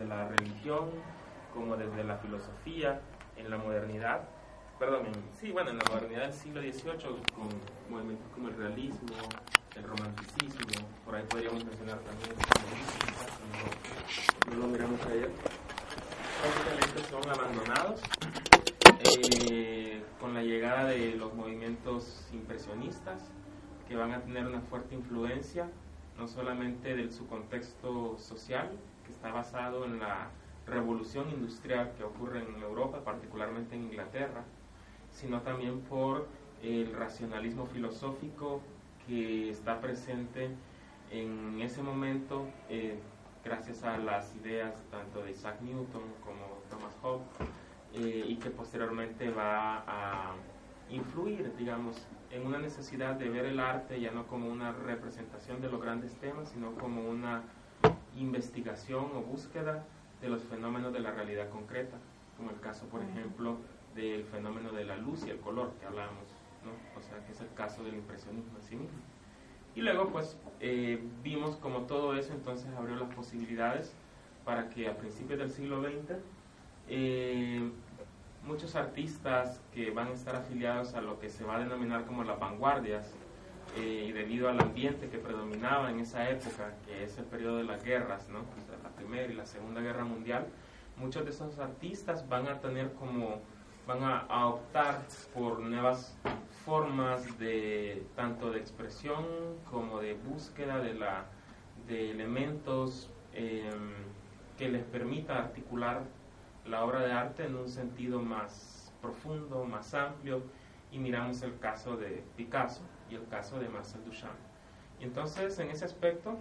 desde la religión como desde la filosofía, en la modernidad, perdón, sí, bueno, en la modernidad del siglo XVIII, con movimientos como el realismo, el romanticismo, por ahí podríamos mencionar también el no, lo miramos ayer, prácticamente son abandonados eh, con la llegada de los movimientos impresionistas, que van a tener una fuerte influencia, no solamente de su contexto social, está basado en la revolución industrial que ocurre en Europa, particularmente en Inglaterra, sino también por el racionalismo filosófico que está presente en ese momento eh, gracias a las ideas tanto de Isaac Newton como Thomas Hobbes eh, y que posteriormente va a influir, digamos, en una necesidad de ver el arte ya no como una representación de los grandes temas, sino como una investigación o búsqueda de los fenómenos de la realidad concreta, como el caso, por ejemplo, del fenómeno de la luz y el color que hablamos, ¿no? o sea, que es el caso del impresionismo en sí mismo. Y luego, pues, eh, vimos como todo eso entonces abrió las posibilidades para que a principios del siglo XX eh, muchos artistas que van a estar afiliados a lo que se va a denominar como las vanguardias, eh, y debido al ambiente que predominaba en esa época, que es el periodo de las guerras, ¿no? la Primera y la Segunda Guerra Mundial, muchos de esos artistas van a tener como, van a, optar por nuevas formas de tanto de expresión como de búsqueda de, la, de elementos em, que les permita articular la obra de arte en un sentido más profundo, más amplio, y miramos el caso de Picasso y el caso de Marcel Duchamp. Entonces, en ese aspecto,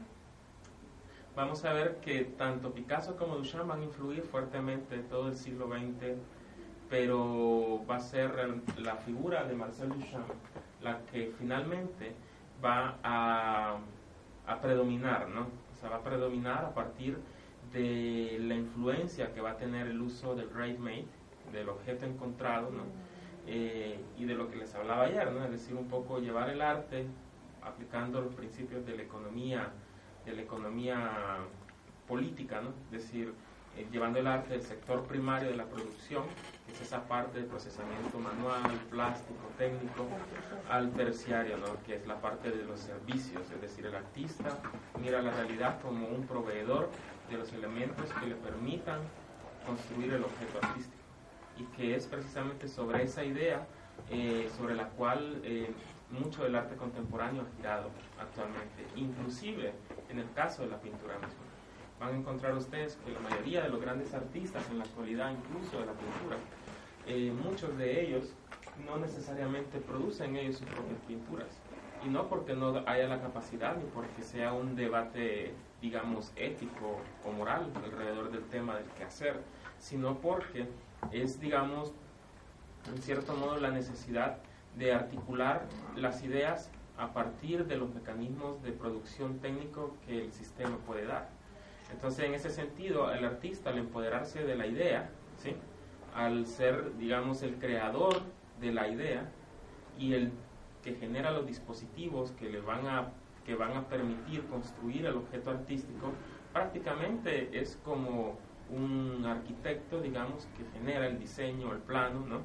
vamos a ver que tanto Picasso como Duchamp van a influir fuertemente en todo el siglo XX, pero va a ser la figura de Marcel Duchamp la que finalmente va a, a predominar, ¿no? O sea, va a predominar a partir de la influencia que va a tener el uso del ready-made, del objeto encontrado, ¿no? Eh, y de lo que les hablaba ayer, ¿no? es decir, un poco llevar el arte aplicando los principios de la economía, de la economía política, ¿no? es decir, eh, llevando el arte del sector primario de la producción, que es esa parte del procesamiento manual, plástico, técnico, al terciario, ¿no? que es la parte de los servicios, es decir, el artista mira la realidad como un proveedor de los elementos que le permitan construir el objeto artístico y que es precisamente sobre esa idea eh, sobre la cual eh, mucho del arte contemporáneo ha girado actualmente, inclusive en el caso de la pintura misma. Van a encontrar ustedes que la mayoría de los grandes artistas en la actualidad, incluso de la pintura, eh, muchos de ellos no necesariamente producen ellos sus propias pinturas. Y no porque no haya la capacidad ni porque sea un debate, digamos, ético o moral alrededor del tema del que hacer, sino porque es, digamos, en cierto modo la necesidad de articular las ideas a partir de los mecanismos de producción técnico que el sistema puede dar. Entonces, en ese sentido, el artista, al empoderarse de la idea, ¿sí? al ser, digamos, el creador de la idea y el que genera los dispositivos que le van a que van a permitir construir el objeto artístico, prácticamente es como un arquitecto, digamos, que genera el diseño, el plano, ¿no?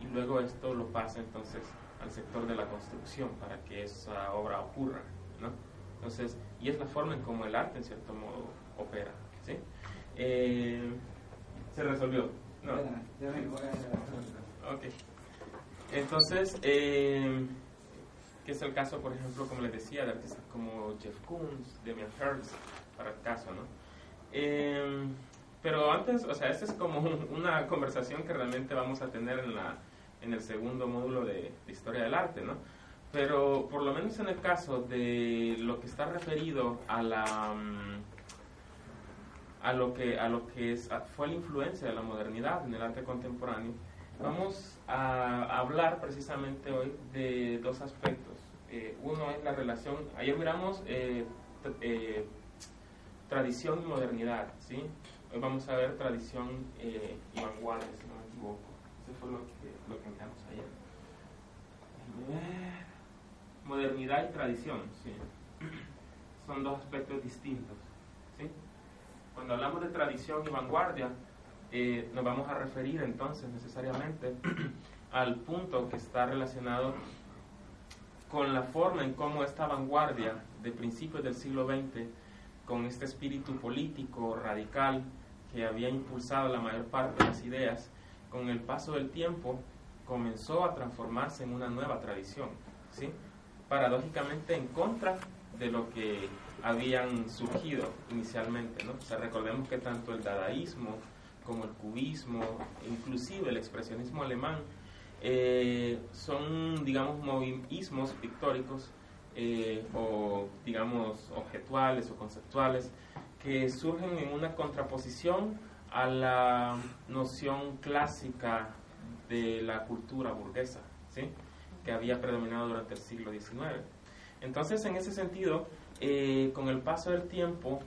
Y luego esto lo pasa entonces al sector de la construcción para que esa obra ocurra, ¿no? Entonces, y es la forma en cómo el arte en cierto modo opera, ¿sí? Eh, se resolvió, ¿no? Ok. Entonces, eh, que es el caso, por ejemplo, como les decía, de artistas como Jeff Koons, Demian Hirst, para el caso, ¿no? Eh, pero antes, o sea, esta es como una conversación que realmente vamos a tener en, la, en el segundo módulo de, Historia del Arte, ¿no? Pero por lo menos en el caso de lo que está referido a la mm, a lo que a lo que fue la influencia de la modernidad en el arte contemporáneo, vamos a, hablar precisamente hoy de dos aspectos. Eh, uno es la relación. Ayer miramos eh, eh, tradición y modernidad, ¿sí? Vamos a ver tradición eh, y vanguardia, si no me equivoco. Eso fue lo que, lo que miramos ayer. Modernidad y tradición, sí. Son dos aspectos distintos. ¿sí? Cuando hablamos de tradición y vanguardia, eh, nos vamos a referir entonces necesariamente al punto que está relacionado con la forma en cómo esta vanguardia de principios del siglo XX, con este espíritu político radical que había impulsado la mayor parte de las ideas, con el paso del tiempo comenzó a transformarse en una nueva tradición, ¿sí? paradójicamente en contra de lo que habían surgido inicialmente. ¿no? O recordemos que tanto el dadaísmo como el cubismo, inclusive el expresionismo alemán, eh, son, digamos, movismos pictóricos eh, o, digamos, objetuales o conceptuales que surgen en una contraposición a la noción clásica de la cultura burguesa, ¿sí? que había predominado durante el siglo XIX. Entonces, en ese sentido, eh, con el paso del tiempo,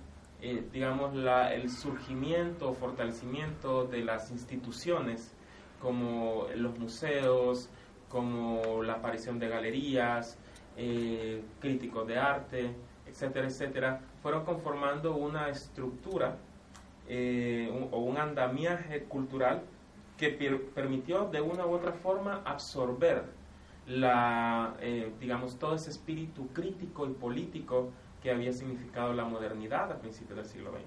eh, digamos, la, el surgimiento o fortalecimiento de las instituciones como los museos, como la aparición de galerías, eh, críticos de arte, etcétera, etcétera, fueron conformando una estructura o un andamiaje cultural que permitió de una u otra forma absorber la, eh, digamos, todo ese espíritu crítico y político que había significado la modernidad a principios del siglo XX.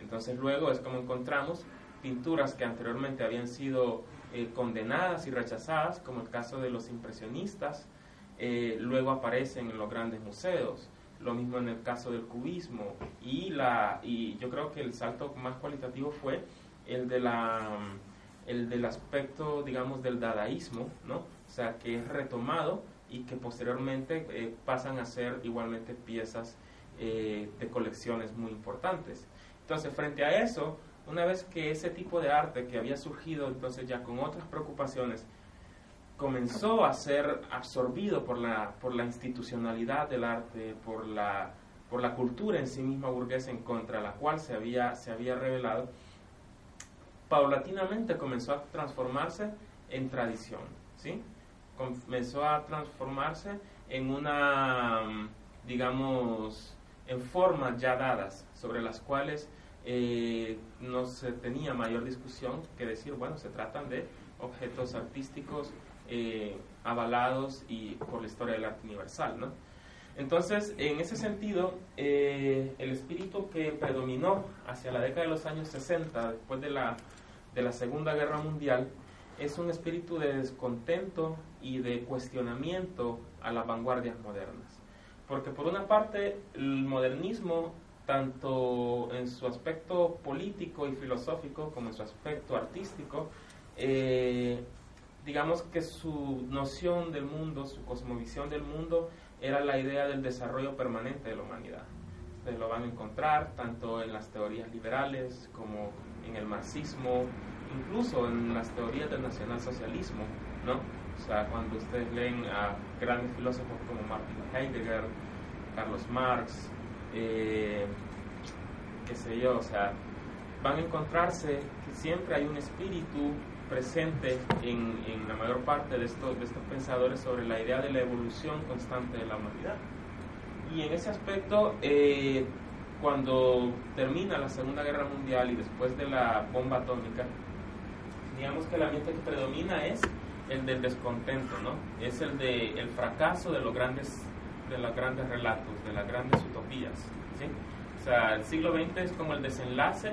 Entonces luego es como encontramos pinturas que anteriormente habían sido eh, condenadas y rechazadas, como el caso de los impresionistas, eh, luego aparecen en los grandes museos, lo mismo en el caso del cubismo, y, la, y yo creo que el salto más cualitativo fue el, de la, el del aspecto, digamos, del dadaísmo, ¿no? o sea, que es retomado y que posteriormente eh, pasan a ser igualmente piezas eh, de colecciones muy importantes. Entonces, frente a eso, una vez que ese tipo de arte que había surgido entonces ya con otras preocupaciones, comenzó a ser absorbido por la, por la institucionalidad del arte, por la, por la cultura en sí misma burguesa en contra la cual se había, se había revelado, paulatinamente comenzó a transformarse en tradición, ¿sí? comenzó a transformarse en una, digamos, en formas ya dadas sobre las cuales eh, no se tenía mayor discusión que decir, bueno, se tratan de objetos artísticos eh, avalados y por la historia del arte universal, ¿no? Entonces, en ese sentido, eh, el espíritu que predominó hacia la década de los años 60, después de la, de la Segunda Guerra Mundial, es un espíritu de descontento y de cuestionamiento a las vanguardias modernas. Porque por una parte el modernismo, tanto en su aspecto político y filosófico como en su aspecto artístico, eh, digamos que su noción del mundo, su cosmovisión del mundo, era la idea del desarrollo permanente de la humanidad. Ustedes lo van a encontrar tanto en las teorías liberales como en el marxismo, incluso en las teorías del nacionalsocialismo, ¿no? O sea, cuando ustedes leen a grandes filósofos como Martin Heidegger, Carlos Marx, eh, qué sé yo, o sea, van a encontrarse que siempre hay un espíritu presente en, la mayor parte de estos, de estos pensadores sobre la idea de la evolución constante de la humanidad. Y en ese aspecto, eh, cuando termina la Segunda Guerra Mundial y después de la bomba atómica, digamos que el ambiente que predomina es el del descontento, ¿no? Es el de el fracaso de los grandes de los grandes relatos, de las grandes utopías, ¿sí? O sea, el siglo XX es como el desenlace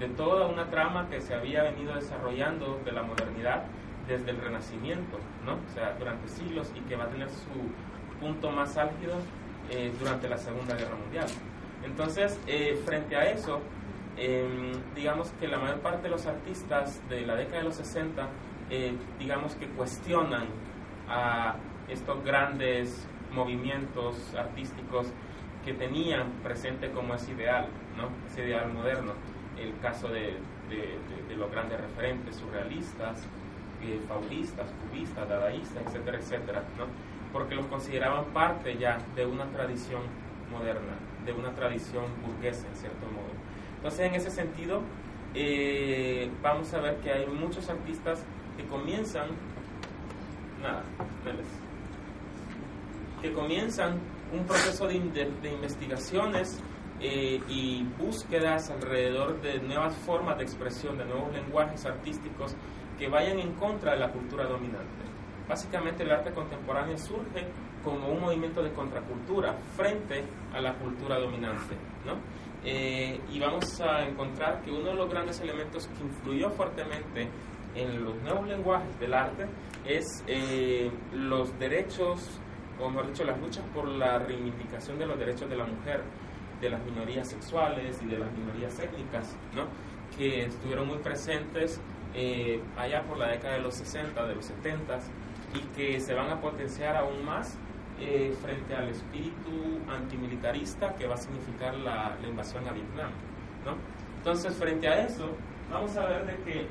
de toda una trama que se había venido desarrollando de la modernidad desde el Renacimiento, ¿no? O sea, durante siglos y que va a tener su punto más álgido eh, durante la Segunda Guerra Mundial. Entonces, eh, frente a eso, Em, digamos que la mayor parte de los artistas de la década de los 60, eh, digamos que cuestionan a estos grandes movimientos artísticos que tenían presente como ese ideal, ¿no? ese ideal moderno. El caso de, de, los grandes referentes surrealistas, eh, faulistas, cubistas, dadaístas, etcétera, etcétera, ¿no? porque los consideraban parte ya de una tradición moderna, de una tradición burguesa en cierto modo. Entonces, en ese sentido, eh, vamos a ver que hay muchos artistas que comienzan, nada, que comienzan un proceso de, investigaciones eh, y búsquedas alrededor de nuevas formas de expresión, de nuevos lenguajes artísticos que vayan en contra de la cultura dominante. Básicamente el arte contemporáneo surge como un movimiento de contracultura frente a la cultura dominante. ¿no? Eh, y vamos a encontrar que uno de los grandes elementos que influyó fuertemente en los nuevos lenguajes del arte es eh, los derechos, o mejor dicho, las luchas por la reivindicación de los derechos de la mujer, de las minorías sexuales y de las minorías étnicas, ¿no? que estuvieron muy presentes eh, allá por la década de los 60, de los 70 y que se van a potenciar aún más eh, frente al espíritu antimilitarista que va a significar la, la invasión a Vietnam. ¿no? Entonces, frente a eso, vamos a ver de que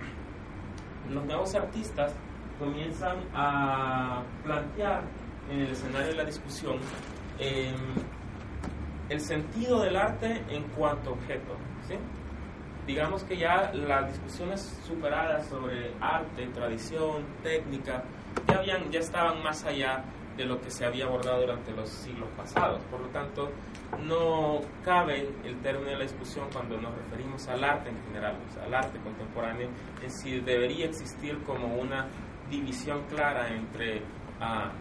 los nuevos artistas comienzan a plantear en el escenario de la discusión eh, el sentido del arte en cuanto objeto. Digamos que ya las discusiones superadas sobre arte, tradición, técnica, ya, habían, ya estaban más allá de lo que se había abordado durante los siglos pasados. Por lo tanto, no cabe el término de la discusión cuando nos referimos al arte en general, al arte contemporáneo, en si debería existir como una división clara entre ah,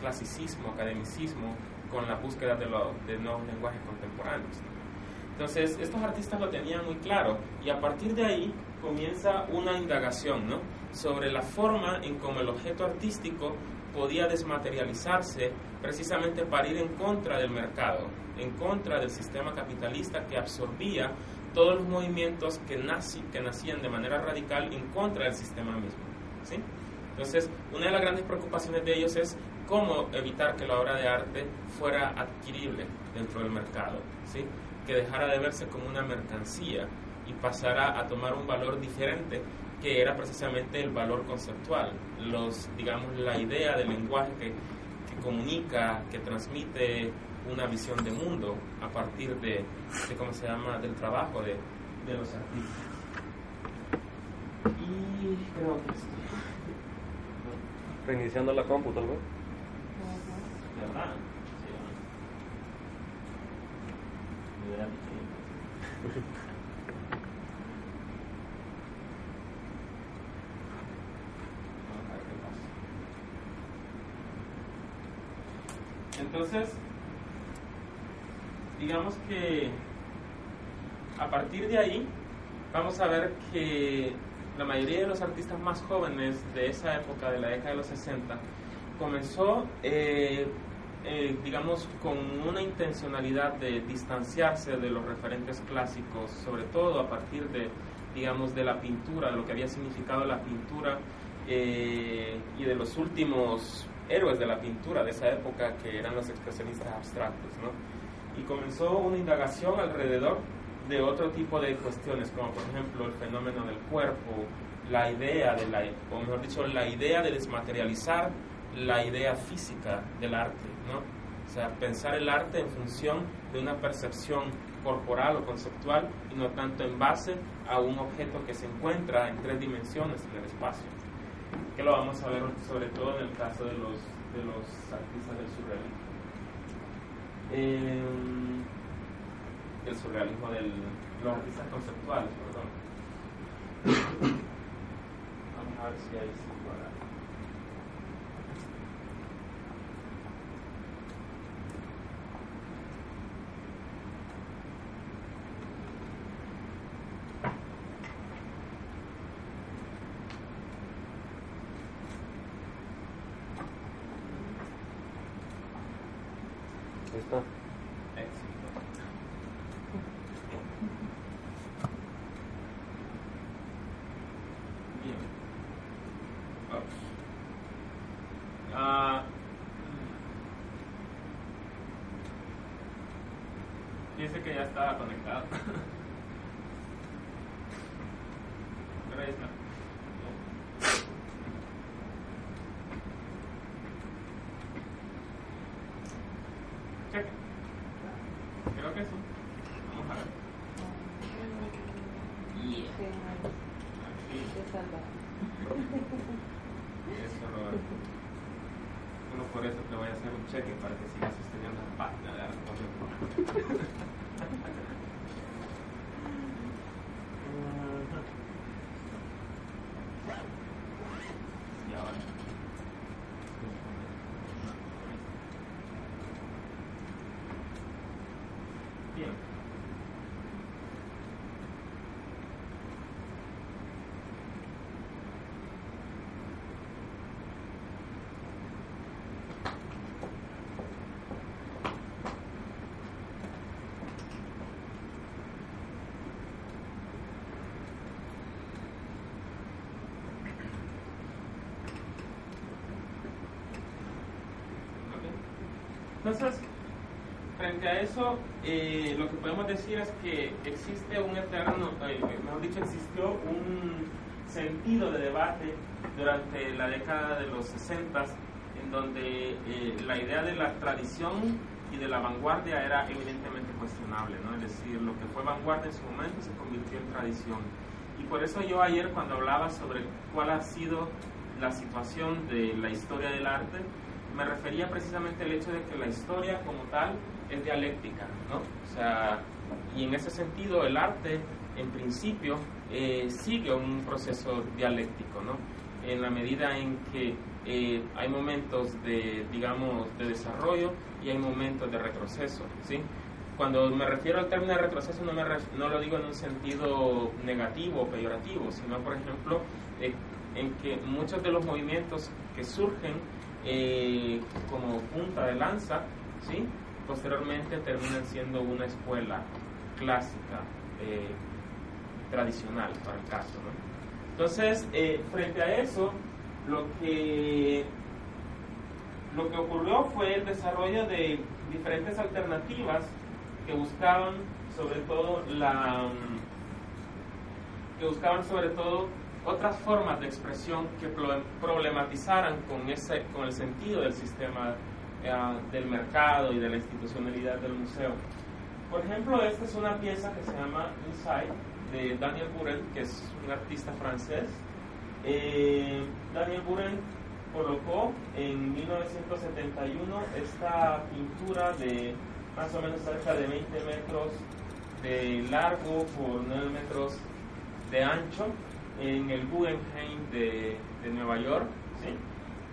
clasicismo, academicismo, con la búsqueda de, nuevos lenguajes contemporáneos. Entonces, estos artistas lo tenían muy claro y a partir de ahí comienza una indagación ¿no? sobre la forma en cómo el objeto artístico podía desmaterializarse precisamente para ir en contra del mercado, en contra del sistema capitalista que absorbía todos los movimientos que nacían de manera radical en contra del sistema mismo. ¿sí? Entonces, una de las grandes preocupaciones de ellos es cómo evitar que la obra de arte fuera adquirible dentro del mercado, ¿sí? que dejara de verse como una mercancía y pasara a tomar un valor diferente que era precisamente el valor conceptual, los, digamos, la idea del lenguaje que, que comunica, que transmite una visión de mundo a partir de, de ¿cómo se llama?, del trabajo de, de los artistas. Y creo que esto. Reiniciando la compu, tal vez. Entonces, digamos que a partir de ahí vamos a ver que la mayoría de los artistas más jóvenes de esa época, de la década de los 60, comenzó, eh, eh, digamos, con una intencionalidad de distanciarse de los referentes clásicos, sobre todo a partir de, digamos, de la pintura, lo que había significado la pintura eh, y de los últimos héroes de la pintura de esa época, que eran los expresionistas abstractos, ¿no? Y comenzó una indagación alrededor de otro tipo de cuestiones, como por ejemplo el fenómeno del cuerpo, la idea de la, o mejor dicho, la idea de desmaterializar la idea física del arte, O sea, pensar el arte en función de una percepción corporal o conceptual y no tanto en base a un objeto que se encuentra en tres dimensiones en el espacio. Que lo vamos a ver sobre todo en el caso de los, de los artistas del surrealismo. Eh, el surrealismo de los artistas conceptuales, perdón. Vamos a ver si hay sí por ahí. Ahí está. Éxito. Bien. Vamos. Ah, Fíjense que ya estaba conectado. Pero ahí está. Cheque. Creo que sí. Vamos a ver. Aquí. Eso, Roberto. Solo por eso te voy a hacer un cheque para que sigas sosteniendo la página de Arte Contemporáneo. Entonces, frente a eso, eh, lo que podemos decir es que existe un eterno, eh, mejor dicho, existió un sentido de debate durante la década de los 60 en donde eh, la idea de la tradición y de la vanguardia era evidentemente cuestionable, ¿no? Es decir, lo que fue vanguardia en su momento se convirtió en tradición. Y por eso yo ayer cuando hablaba sobre cuál ha sido la situación de la historia del arte, me refería precisamente al hecho de que la historia como tal es dialéctica, ¿no? O sea, y en ese sentido el arte, en principio, eh, sigue un proceso dialéctico, ¿no? En la medida en que eh, hay momentos de, digamos, de desarrollo y hay momentos de retroceso, ¿sí? Cuando me refiero al término de retroceso no, me no lo digo en un sentido negativo o peyorativo, sino, por ejemplo, eh, en que muchos de los movimientos que surgen eh, como punta de lanza, ¿sí? Posteriormente terminan siendo una escuela clásica, eh, tradicional para el caso. Entonces, eh, frente a eso, lo que, lo que ocurrió fue el desarrollo de diferentes alternativas que buscaban sobre todo la que buscaban sobre todo otras formas de expresión que problematizaran con, ese, con el sentido del sistema eh, del mercado y de la institucionalidad del museo. Por ejemplo, esta es una pieza que se llama Inside de Daniel Buren, que es un artista francés. Eh, Daniel Buren colocó en 1971 esta pintura de más o menos cerca de 20 metros de largo por 9 metros de ancho en el Guggenheim de, de Nueva York, ¿sí?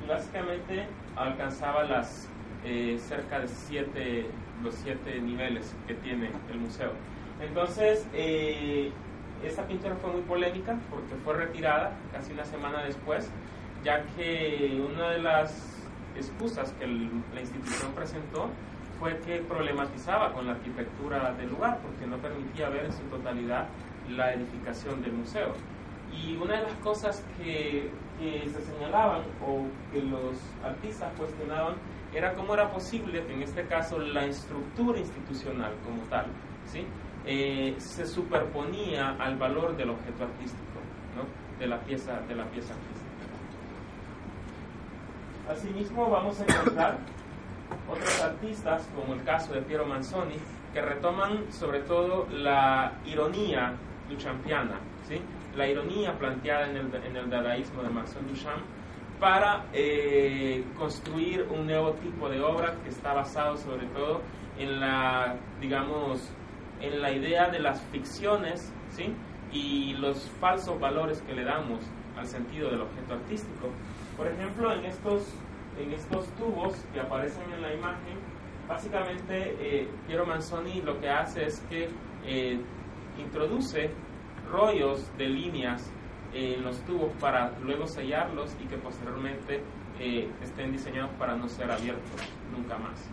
y básicamente alcanzaba las eh, cerca de siete, los siete niveles que tiene el museo. Entonces, eh, esta pintura fue muy polémica porque fue retirada casi una semana después, ya que una de las excusas que la institución presentó fue que problematizaba con la arquitectura del lugar porque no permitía ver en su totalidad la edificación del museo. Y una de las cosas que, se señalaban o que los artistas cuestionaban era cómo era posible que en este caso la estructura institucional como tal ¿sí? Eh, se superponía al valor del objeto artístico, ¿no? de, la pieza, de la pieza artística. Asimismo vamos a encontrar otros artistas, como el caso de Piero Manzoni, que retoman sobre todo la ironía duchampiana, ¿sí? la ironía planteada en el, en el dadaísmo de Marcel Duchamp para eh, construir un nuevo tipo de obra que está basado sobre todo en la, digamos, en la idea de las ficciones, ¿sí? Y los falsos valores que le damos al sentido del objeto artístico. Por ejemplo, en estos, en estos tubos que aparecen en la imagen, básicamente eh, Piero Manzoni lo que hace es que eh, introduce rollos de líneas en los tubos para luego sellarlos y que posteriormente eh, estén diseñados para no ser abiertos nunca más.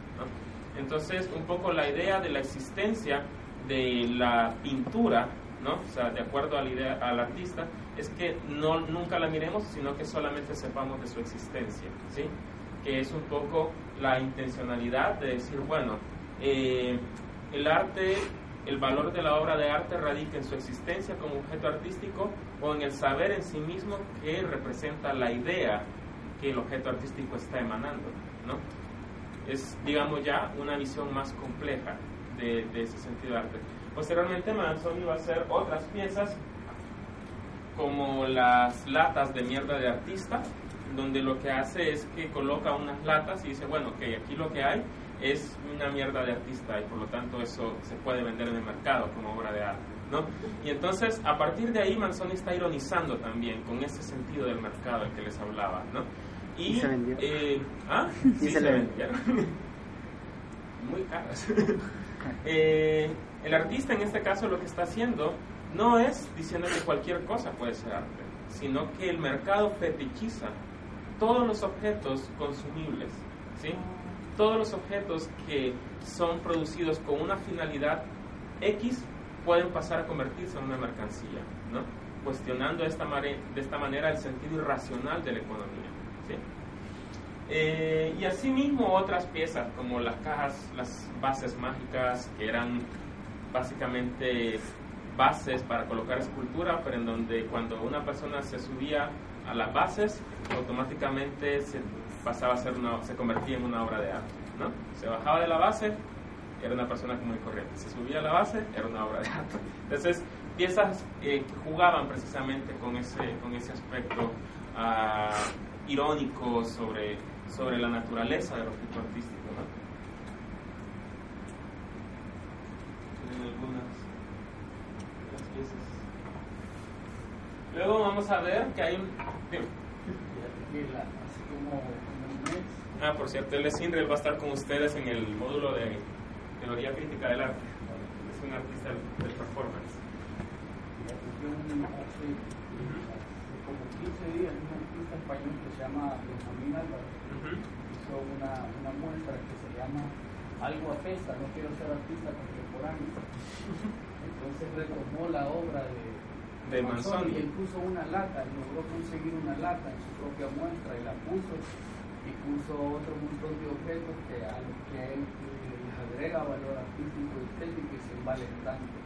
Entonces, un poco la idea de la existencia de la pintura, ¿no? o sea, de acuerdo a la idea, al artista, es que no, nunca la miremos, sino que solamente sepamos de su existencia, ¿sí? que es un poco la intencionalidad de decir, bueno, eh, el arte el valor de la obra de arte radica en su existencia como objeto artístico o en el saber en sí mismo que representa la idea que el objeto artístico está emanando. ¿no? Es, digamos, ya una visión más compleja de, ese sentido de arte. Posteriormente, Manzoni va a hacer otras piezas como las latas de mierda de artista, donde lo que hace es que coloca unas latas y dice, bueno, ok, aquí lo que hay es una mierda de artista y por lo tanto eso se puede vender en el mercado como obra de arte. ¿no? Y entonces a partir de ahí Manzoni está ironizando también con ese sentido del mercado al que les hablaba. ¿no? Y, se vendió? Eh, ¿ah? Sí, se, vendieron. Muy caras. eh, el artista en este caso lo que está haciendo no es diciendo que cualquier cosa puede ser arte, sino que el mercado fetichiza todos los objetos consumibles, ¿sí? Todos los objetos que son producidos con una finalidad X pueden pasar a convertirse en una mercancía, ¿no? cuestionando de esta, manera el sentido irracional de la economía. Eh, y asimismo otras piezas como las cajas, las bases mágicas, que eran básicamente bases para colocar escultura, pero en donde cuando una persona se subía a las bases, automáticamente se pasaba a ser una, se convertía en una obra de arte, ¿no? Se bajaba de la base, era una persona común y corriente, se subía a la base, era una obra de arte. Entonces, piezas eh, que jugaban precisamente con ese, con ese aspecto uh, irónico sobre, sobre la naturaleza del objeto artístico, ¿no? algunas Luego vamos a ver que hay un... Ah, por cierto, él es Inri, va a estar con ustedes en el módulo de teoría crítica del arte. Es un artista del performance. Hace como 15 días, un artista español que se llama Benjamín Álvarez hizo una, una muestra que se llama Algo apesta, no quiero ser artista contemporáneo. Entonces retomó la obra de de Manzoni. Y él puso una lata, logró conseguir una lata en su propia muestra y la puso y puso otro montón de objetos que a los que él les agrega valor artístico y estético y se valen tanto.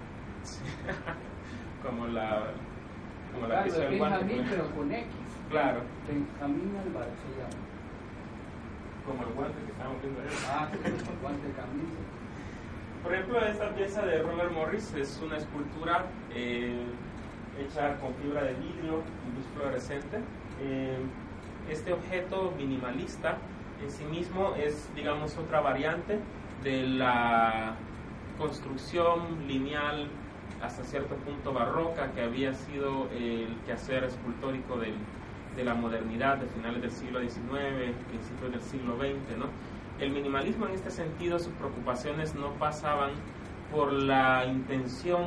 como la como la claro, del Benjamín pero con X. Claro. Benjamín Álvarez se llama. Como el guante que estamos viendo ahí. Ah, sí, el guante camisa. Por ejemplo, esta pieza de Robert Morris es una escultura eh, hecha con fibra de vidrio luz fluorescente. Eh, este objeto minimalista en sí mismo es, digamos, otra variante de la construcción lineal hasta cierto punto barroca que había sido el quehacer escultórico del, de la modernidad de finales del siglo XIX, principios del siglo XX. ¿no? El minimalismo en este sentido, sus preocupaciones no pasaban por la intención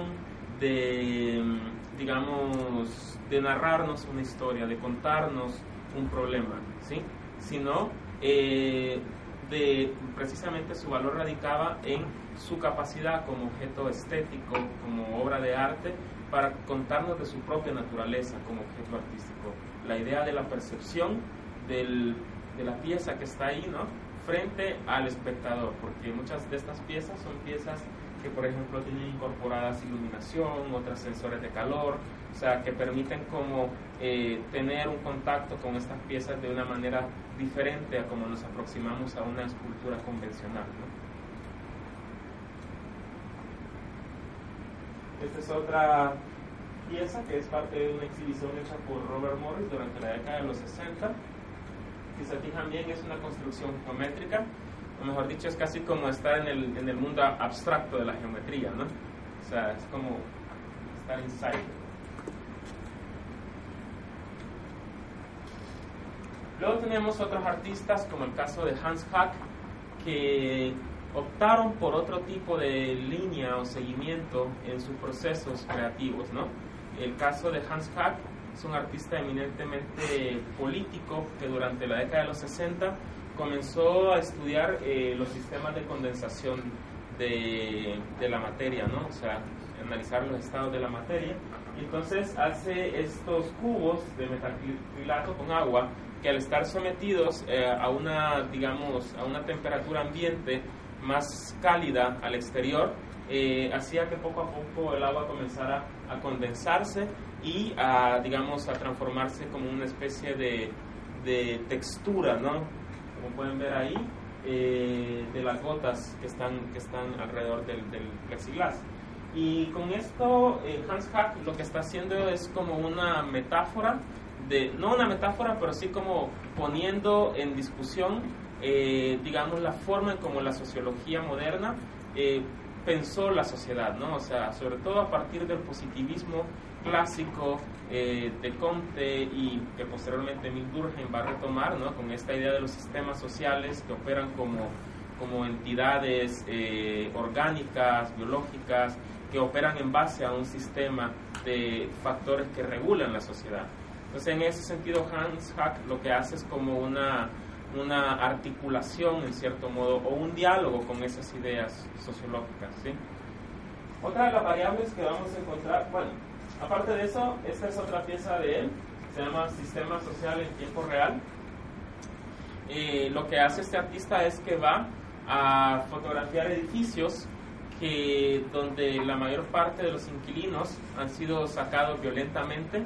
de digamos, de narrarnos una historia, de contarnos un problema, ¿sí? Sino eh, de precisamente su valor radicaba en su capacidad como objeto estético, como obra de arte, para contarnos de su propia naturaleza como objeto artístico. La idea de la percepción del, de la pieza que está ahí, ¿no? Frente al espectador, porque muchas de estas piezas son piezas que por ejemplo tienen incorporadas iluminación, otras sensores de calor, o sea, que permiten como eh, tener un contacto con estas piezas de una manera diferente a como nos aproximamos a una escultura convencional. Esta es otra pieza que es parte de una exhibición hecha por Robert Morris durante la década de los 60. Si se fijan bien, es una construcción geométrica o mejor dicho, es casi como estar en el, en el mundo abstracto de la geometría, ¿no? O sea, es como estar inside. Luego tenemos otros artistas, como el caso de Hans Hack, que optaron por otro tipo de línea o seguimiento en sus procesos creativos, ¿no? El caso de Hans Hack es un artista eminentemente político que durante la década de los 60 comenzó a estudiar eh, los sistemas de condensación de, de, la materia, ¿no? O sea, analizar los estados de la materia. Y entonces hace estos cubos de metacrilato con agua que al estar sometidos eh, a una, digamos, a una temperatura ambiente más cálida al exterior, eh, hacía que poco a poco el agua comenzara a condensarse y a, digamos, a transformarse como una especie de, de textura, ¿no? como pueden ver ahí, eh, de las gotas que están, que están alrededor del, del plexiglas. Y con esto Hans Hack lo que está haciendo es como una metáfora, de, no una metáfora, pero sí como poniendo en discusión eh, digamos, la forma en como la sociología moderna eh, pensó la sociedad, ¿no? O sea, sobre todo a partir del positivismo clásico eh, de Comte y que posteriormente Durkheim va a retomar, ¿no? Con esta idea de los sistemas sociales que operan como, como entidades orgánicas, biológicas, que operan en base a un sistema de factores que regulan la sociedad. Entonces, en ese sentido, Hans Hack lo que hace es como una, una articulación, en cierto modo, o un diálogo con esas ideas sociológicas. Otra de las variables que vamos a encontrar, bueno, aparte de eso, esta es otra pieza de él, se llama Sistema Social en Tiempo Real. Eh, lo que hace este artista es que va a fotografiar edificios que donde la mayor parte de los inquilinos han sido sacados violentamente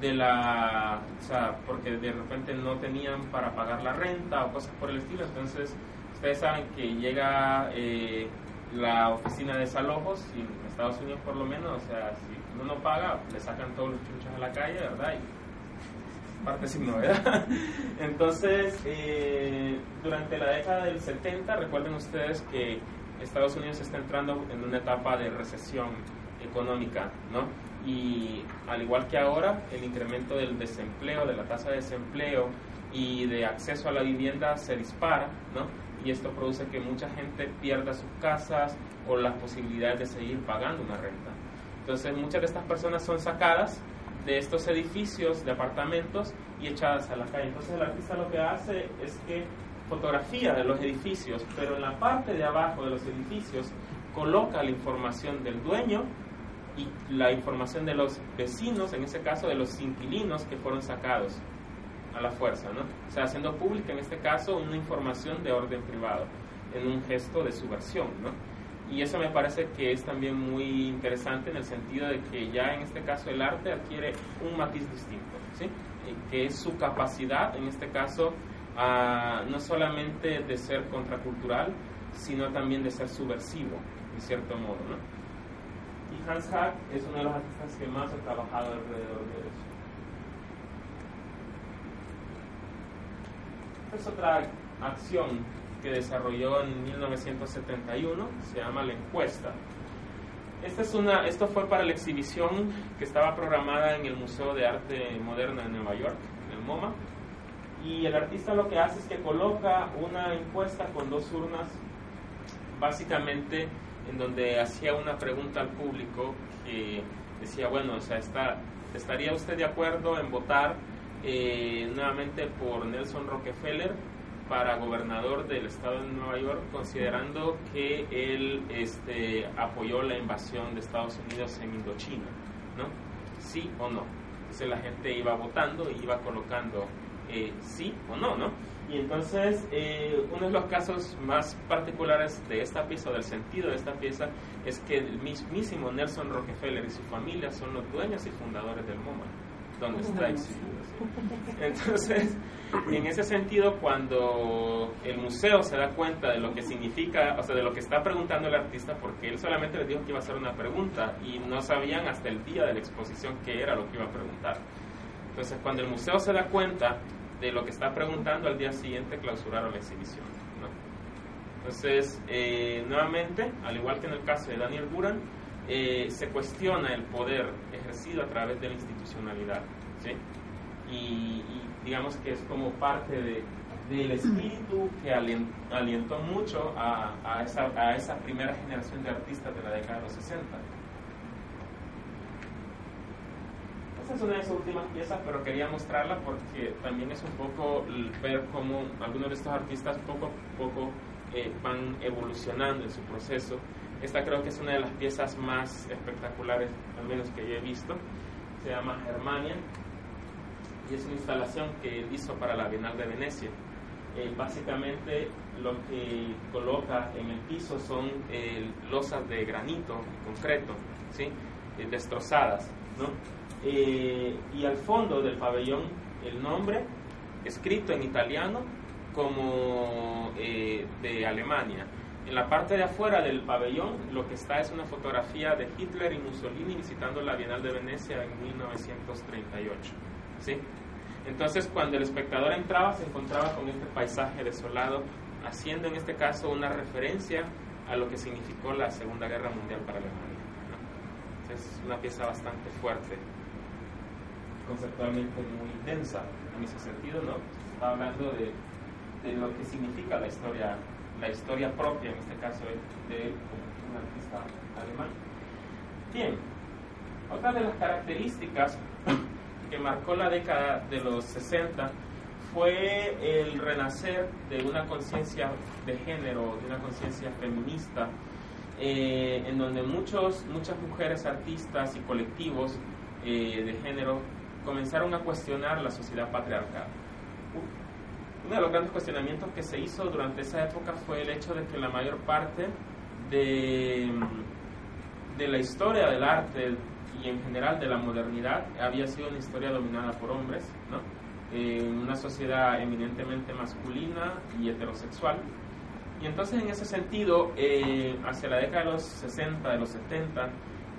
de la, o sea, porque de repente no tenían para pagar la renta o cosas por el estilo. Entonces, ustedes saben que llega eh, la oficina de desalojos, y en Estados Unidos por lo menos, o sea, si uno no paga, le sacan todos los chuchos a la calle, ¿verdad? Y parte sin novedad. Entonces, eh, durante la década del 70, recuerden ustedes que Estados Unidos está entrando en una etapa de recesión económica, ¿no? Y al igual que ahora, el incremento del desempleo, de la tasa de desempleo y de acceso a la vivienda se dispara, ¿no? Y esto produce que mucha gente pierda sus casas o las posibilidades de seguir pagando una renta. Entonces, muchas de estas personas son sacadas de estos edificios de apartamentos y echadas a la calle. Entonces, el artista lo que hace es que fotografía de los edificios, pero en la parte de abajo de los edificios coloca la información del dueño y la información de los vecinos, en ese caso de los inquilinos que fueron sacados a la fuerza, ¿no? O sea, haciendo pública en este caso una información de orden privado, en un gesto de subversión, ¿no? Y eso me parece que es también muy interesante en el sentido de que ya en este caso el arte adquiere un matiz distinto, ¿sí? Que es su capacidad, en este caso, no solamente de ser contracultural, sino también de ser subversivo, en cierto modo, ¿no? Hans Hack es uno de los artistas que más ha trabajado alrededor de eso. Esta es otra acción que desarrolló en 1971, se llama La Encuesta. Esta es una, esto fue para la exhibición que estaba programada en el Museo de Arte Moderno de Nueva York, en el MoMA. Y el artista lo que hace es que coloca una encuesta con dos urnas, básicamente en donde hacía una pregunta al público que decía, bueno, o sea, está, ¿estaría usted de acuerdo en votar eh, nuevamente por Nelson Rockefeller para gobernador del estado de Nueva York, considerando que él este, apoyó la invasión de Estados Unidos en Indochina, ¿no? ¿Sí o no? Entonces la gente iba votando y iba colocando eh, sí o no, ¿no? Y entonces, eh, uno de los casos más particulares de esta pieza, o del sentido de esta pieza, es que el mismísimo Nelson Rockefeller y su familia son los dueños y fundadores del MoMA, donde está exhibido. Entonces, en ese sentido, cuando el museo se da cuenta de lo que significa, o sea, de lo que está preguntando el artista, porque él solamente les dijo que iba a hacer una pregunta y no sabían hasta el día de la exposición qué era lo que iba a preguntar. Entonces, cuando el museo se da cuenta de lo que está preguntando, al día siguiente clausuraron la exhibición. Entonces, eh, nuevamente, al igual que en el caso de Daniel Buran, eh, se cuestiona el poder ejercido a través de la institucionalidad. ¿sí? Y, digamos que es como parte de, del espíritu que alientó mucho a esa primera generación de artistas de la década de los 60. Esta es una de sus últimas piezas, pero quería mostrarla porque también es un poco ver cómo algunos de estos artistas poco a poco eh, van evolucionando en su proceso. Esta creo que es una de las piezas más espectaculares, al menos que yo he visto. Se llama Germania y es una instalación que él hizo para la Bienal de Venecia. Eh, básicamente lo que coloca en el piso son eh, losas de granito, concreto, ¿sí? destrozadas. ¿no? Eh, y al fondo del pabellón el nombre escrito en italiano como eh, de Alemania. En la parte de afuera del pabellón lo que está es una fotografía de Hitler y Mussolini visitando la Bienal de Venecia en 1938. ¿sí? Entonces, cuando el espectador entraba, se encontraba con este paisaje desolado, haciendo en este caso una referencia a lo que significó la Segunda Guerra Mundial para Alemania. Es una pieza bastante fuerte, conceptualmente muy densa en ese sentido, ¿no? Está hablando de, de lo que significa la historia, la historia propia, en este caso, de un artista alemán. Bien, otra de las características que marcó la década de los 60 fue el renacer de una conciencia de género, de una conciencia feminista, eh, en donde muchos, muchas mujeres artistas y colectivos eh, de género comenzaron a cuestionar la sociedad patriarcal. Uno de los grandes cuestionamientos que se hizo durante esa época fue el hecho de que la mayor parte de, de la historia del arte y en general de la modernidad había sido una historia dominada por hombres, ¿no? en una sociedad eminentemente masculina y heterosexual. Y entonces en ese sentido, eh, hacia la década de los 60, de los 70,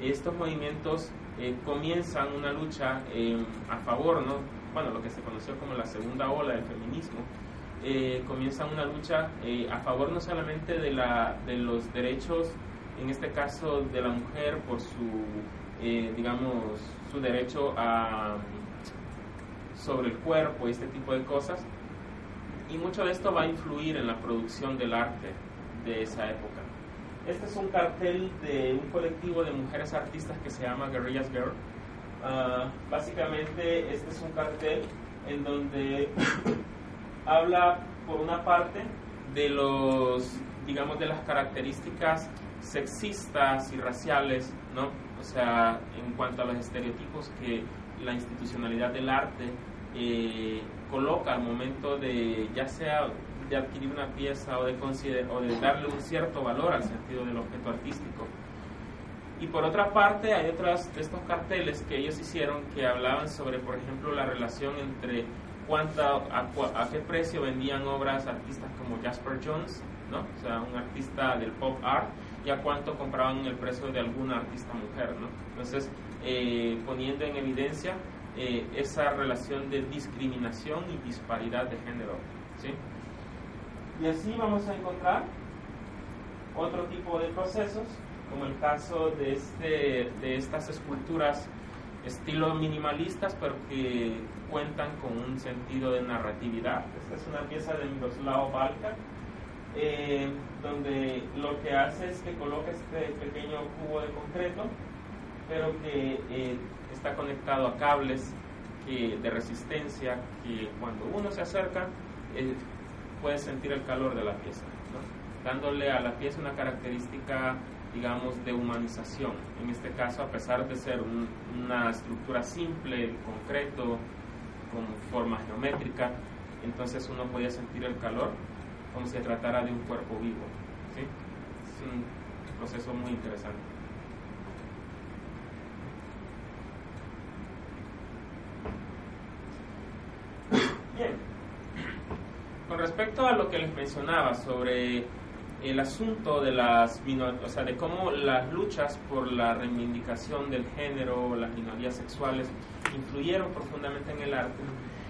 estos movimientos eh, comienzan una lucha eh, a favor, ¿no? bueno, lo que se conoció como la segunda ola del feminismo, comienzan una lucha a favor no solamente de, la, de los derechos, en este caso de la mujer por su eh, digamos, su derecho a, sobre el cuerpo y este tipo de cosas. Y mucho de esto va a influir en la producción del arte de esa época. Este es un cartel de un colectivo de mujeres artistas que se llama Guerrillas Girl. Ah, básicamente este es un cartel en donde habla por una parte de los digamos de las características sexistas y raciales ¿no? o sea, en cuanto a los estereotipos que la institucionalidad del arte eh, coloca al momento de, ya sea de adquirir una pieza o de, darle un cierto valor al sentido del objeto artístico. Y por otra parte, hay otros de estos carteles que ellos hicieron que hablaban sobre, por ejemplo, la relación entre cuánta, a, a, qué precio vendían obras artistas como Jasper Jones, ¿no? o sea, un artista del pop art, y a cuánto compraban el precio de alguna artista mujer. ¿no? Entonces, eh, poniendo en evidencia eh, esa relación de discriminación y disparidad de género. ¿sí? Y así vamos a encontrar otro tipo de procesos, como el caso de, este, de estas esculturas estilo minimalistas, pero que cuentan con un sentido de narratividad. Esta es una pieza de Miroslav Balka, eh, donde lo que hace es que coloca este pequeño cubo de concreto, pero que eh, está conectado a cables de resistencia que cuando uno se acerca eh, puede sentir el calor de la pieza, dándole a la pieza una característica digamos, de humanización. En este caso, a pesar de ser una estructura simple, concreto, con forma geométrica, entonces uno podía sentir el calor como si se tratara de un cuerpo vivo. ¿sí? Es un proceso muy interesante. Bien, con respecto a lo que les mencionaba sobre el asunto de las o sea, de cómo las luchas por la reivindicación del género, las minorías sexuales, influyeron profundamente en el arte,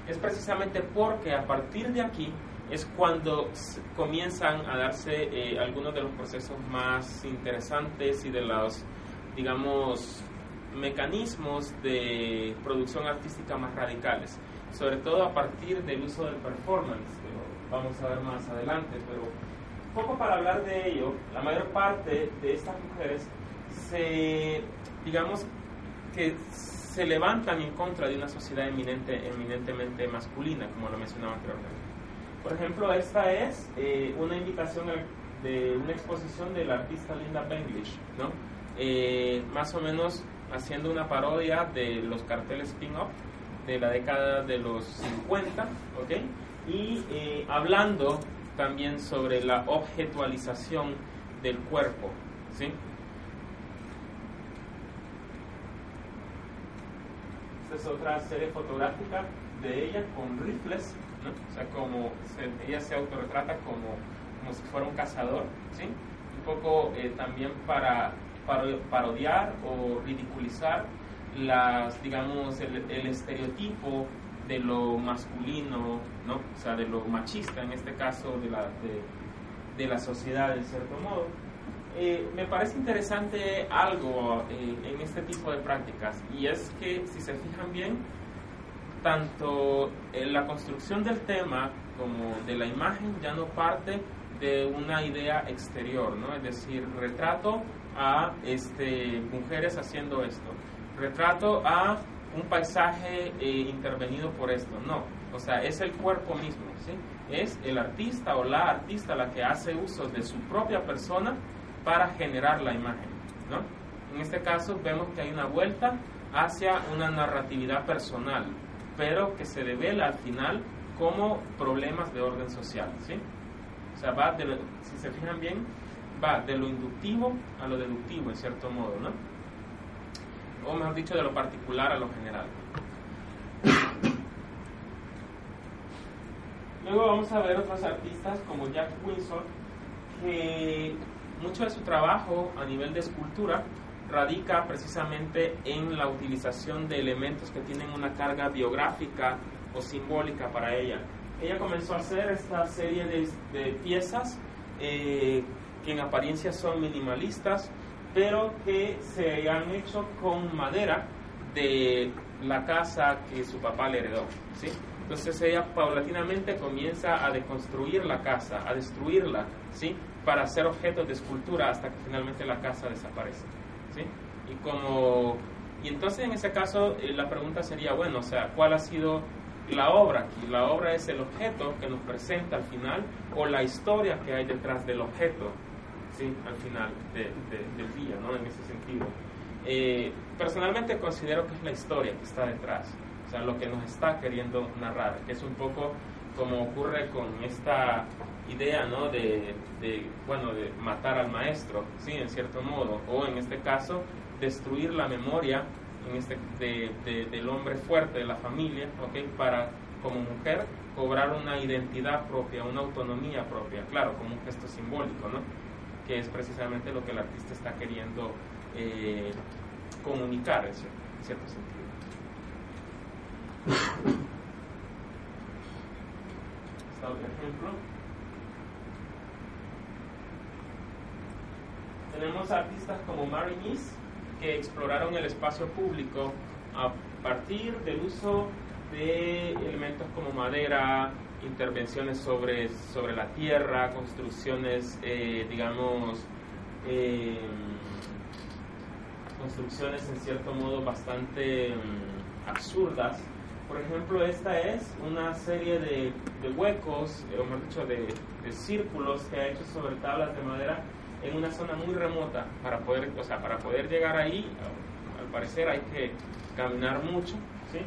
es precisamente porque a partir de aquí es cuando comienzan a darse eh, algunos de los procesos más interesantes y de los, digamos, mecanismos de producción artística más radicales, sobre todo a partir del uso del performance, vamos a ver más adelante, pero poco para hablar de ello, la mayor parte de estas mujeres se, digamos, que se levantan en contra de una sociedad eminente, eminentemente masculina, como lo mencionaba anteriormente. Por ejemplo, esta es eh, una invitación de una exposición del artista Linda Benglish, ¿no? Eh, más o menos haciendo una parodia de los carteles pin-up de la década de los 50, ¿ok? Y eh, hablando también sobre la objetualización del cuerpo, ¿sí? Esta es otra serie fotográfica de ella con rifles o sea, como ella se autorretrata como, como si fuera un cazador, ¿sí? Un poco eh, también para, parodiar o ridiculizar las, digamos, el, estereotipo de lo masculino, ¿no? o sea, de lo machista en este caso de la, de, la sociedad en cierto modo. Eh, me parece interesante algo eh, en este tipo de prácticas y es que si se fijan bien, tanto en la construcción del tema como de la imagen ya no parte de una idea exterior, ¿no? Es decir, retrato a este, mujeres haciendo esto, retrato a un paisaje eh, intervenido por esto, no, o sea, es el cuerpo mismo, ¿sí? Es el artista o la artista la que hace uso de su propia persona para generar la imagen, ¿no? En este caso vemos que hay una vuelta hacia una narratividad personal, pero que se revela al final como problemas de orden social, ¿sí? O sea, va de si se fijan bien, va de lo inductivo a lo deductivo, en cierto modo, ¿no? O mejor dicho, de lo particular a lo general. Luego vamos a ver otros artistas como Jack Wilson, que mucho de su trabajo a nivel de escultura radica precisamente en la utilización de elementos que tienen una carga biográfica o simbólica para ella. Ella comenzó a hacer esta serie de, piezas eh, que en apariencia son minimalistas, pero que se han hecho con madera de la casa que su papá le heredó. ¿sí? Entonces ella paulatinamente comienza a deconstruir la casa, a destruirla, ¿sí? para hacer objetos de escultura hasta que finalmente la casa desaparece. ¿sí? Y, como, y entonces en ese caso eh, la pregunta sería, bueno, o sea, ¿cuál ha sido la obra aquí? La obra es el objeto que nos presenta al final o la historia que hay detrás del objeto ¿sí? al final del día, ¿no? en ese sentido. Eh, personalmente considero que es la historia que está detrás, o sea, lo que nos está queriendo narrar, que es un poco como ocurre con esta idea ¿no? de, bueno, de matar al maestro, ¿sí? en cierto modo, o en este caso, destruir la memoria en este, del hombre fuerte de la familia, ¿okay? para como mujer cobrar una identidad propia, una autonomía propia, claro, como un gesto simbólico, ¿no? Que es precisamente lo que el artista está queriendo eh, comunicar en cierto, sentido. Otro ejemplo. Tenemos artistas como Mary que exploraron el espacio público a partir del uso de elementos como madera, intervenciones sobre, sobre la tierra, construcciones, eh, digamos, eh, construcciones en cierto modo bastante mm, absurdas. Por ejemplo, esta es una serie de, huecos, o mejor dicho, de, círculos que ha hecho sobre tablas de madera en una zona muy remota para poder, o sea, para poder llegar ahí, al parecer hay que caminar mucho, ¿sí?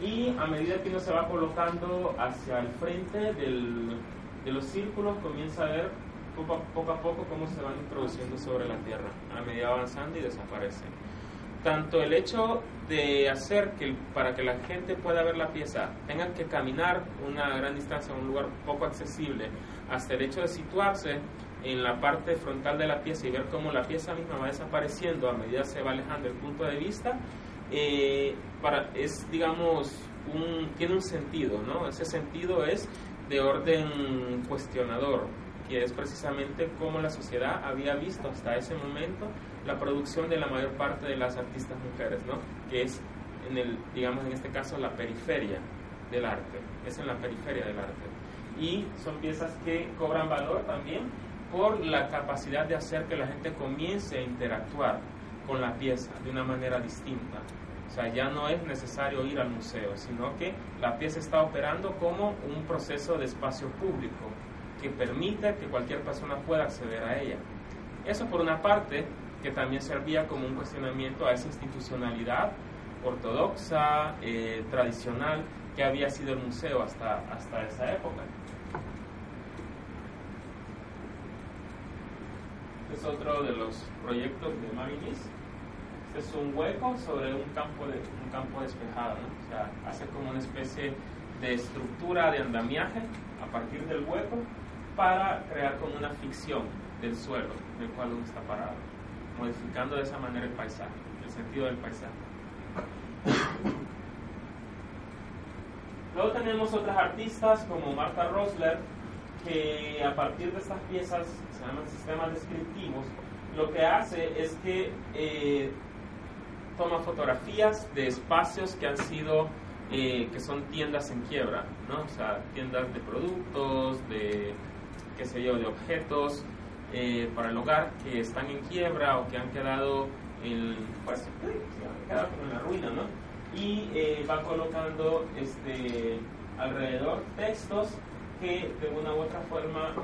Y a medida que uno se va colocando hacia el frente del, de los círculos comienza a ver poco a, poco cómo se van introduciendo sobre la Tierra, a medida avanzando y desaparecen. Tanto el hecho de hacer que para que la gente pueda ver la pieza tengan que caminar una gran distancia a un lugar poco accesible, hasta el hecho de situarse en la parte frontal de la pieza y ver cómo la pieza misma va desapareciendo a medida que se va alejando el punto de vista, eh, para, es, digamos, un, tiene un sentido, ¿no? Ese sentido es de orden cuestionador, que es precisamente cómo la sociedad había visto hasta ese momento la producción de la mayor parte de las artistas mujeres, ¿no? Que es, en el, digamos, en este caso, la periferia del arte, es en la periferia del arte. Y son piezas que cobran valor también por la capacidad de hacer que la gente comience a interactuar con la pieza de una manera distinta. O sea, ya no es necesario ir al museo, sino que la pieza está operando como un proceso de espacio público que permite que cualquier persona pueda acceder a ella. Eso por una parte, que también servía como un cuestionamiento a esa institucionalidad ortodoxa, eh, tradicional, que había sido el museo hasta, hasta esa época. es otro de los proyectos de Marinis es un hueco sobre un campo, de, un campo despejado, o sea, hace como una especie de estructura de andamiaje a partir del hueco para crear como una ficción del suelo en el cual uno está parado, modificando de esa manera el paisaje, el sentido del paisaje. Luego tenemos otras artistas como Marta Rosler, que a partir de estas piezas, se llaman sistemas descriptivos, lo que hace es que eh, toma fotografías de espacios que han sido, eh, que son tiendas en quiebra, ¿no? O sea, tiendas de productos, de, qué sé yo, de objetos eh, para el hogar que están en quiebra o que han quedado en, pues, quedado en la ruina, ¿no? Y va colocando este, alrededor textos que de una u otra forma,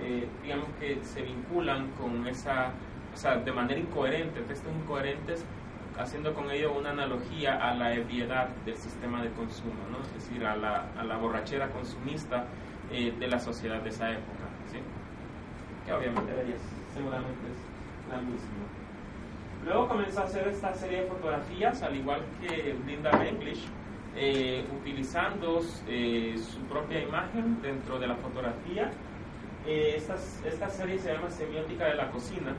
digamos que se vinculan con esa o sea, de manera incoherente, textos incoherentes, haciendo con ello una analogía a la ebriedad del sistema de consumo, ¿no? es decir, a la, a la borrachera consumista eh, de la sociedad de esa época, ¿sí? que obviamente seguramente es la misma. Luego comenzó a hacer esta serie de fotografías, al igual que Linda English, eh, utilizando eh, su propia imagen dentro de la fotografía. esta, esta serie se llama Semiótica de la Cocina,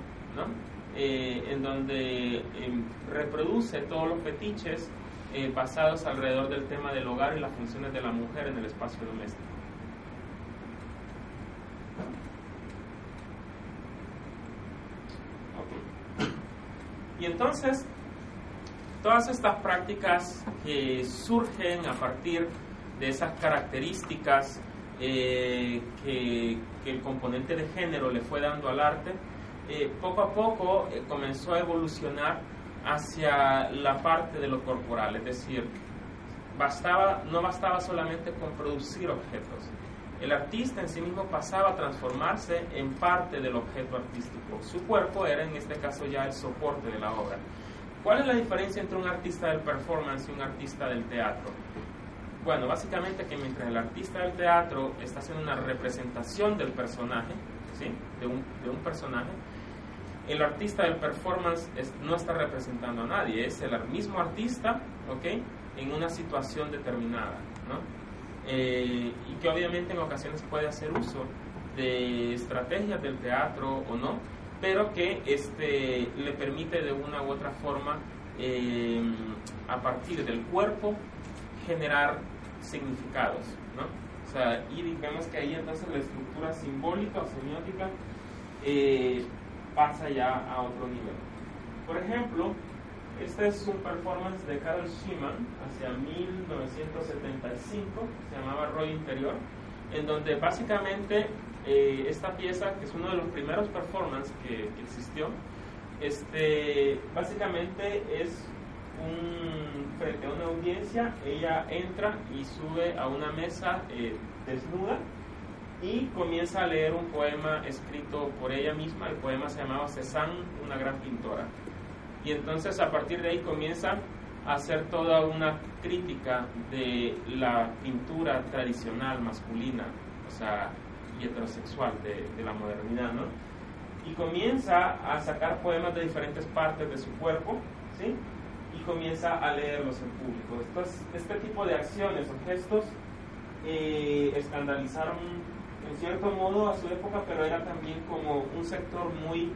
eh, en donde em, reproduce todos los fetiches eh, basados alrededor del tema del hogar y las funciones de la mujer en el espacio doméstico. Y entonces, todas estas prácticas que surgen a partir de esas características eh, que, que, el componente de género le fue dando al arte, eh, poco a poco eh, comenzó a evolucionar hacia la parte de lo corporal, es decir, bastaba, no bastaba solamente con producir objetos. El artista en sí mismo pasaba a transformarse en parte del objeto artístico. Su cuerpo era en este caso ya el soporte de la obra. ¿Cuál es la diferencia entre un artista del performance y un artista del teatro? Bueno, básicamente que mientras el artista del teatro está haciendo una representación del personaje, ¿sí? de, un, de un personaje, el artista del performance no está representando a nadie, es el mismo artista, ¿ok? En una situación determinada, ¿no? Eh, y que obviamente en ocasiones puede hacer uso de estrategias del teatro o no, pero que este, le permite de una u otra forma, eh, a partir del cuerpo, generar significados, ¿no? O sea, y digamos que ahí entonces la estructura simbólica o semiótica eh, pasa ya a otro nivel. Por ejemplo, este es un performance de Carol Schumann hacia 1975, se llamaba Roy Interior, en donde básicamente eh, esta pieza, que es uno de los primeros performances que, existió, este, básicamente es frente a una audiencia, ella entra y sube a una mesa eh, desnuda y comienza a leer un poema escrito por ella misma. El poema se llamaba Cézanne, una gran pintora. Y entonces a partir de ahí comienza a hacer toda una crítica de la pintura tradicional masculina, o sea, y heterosexual de, de la modernidad, ¿no? Y comienza a sacar poemas de diferentes partes de su cuerpo, ¿sí? Y comienza a leerlos en público. Estos, este tipo de acciones o gestos eh, escandalizaron en cierto modo a su época, pero era también como un sector muy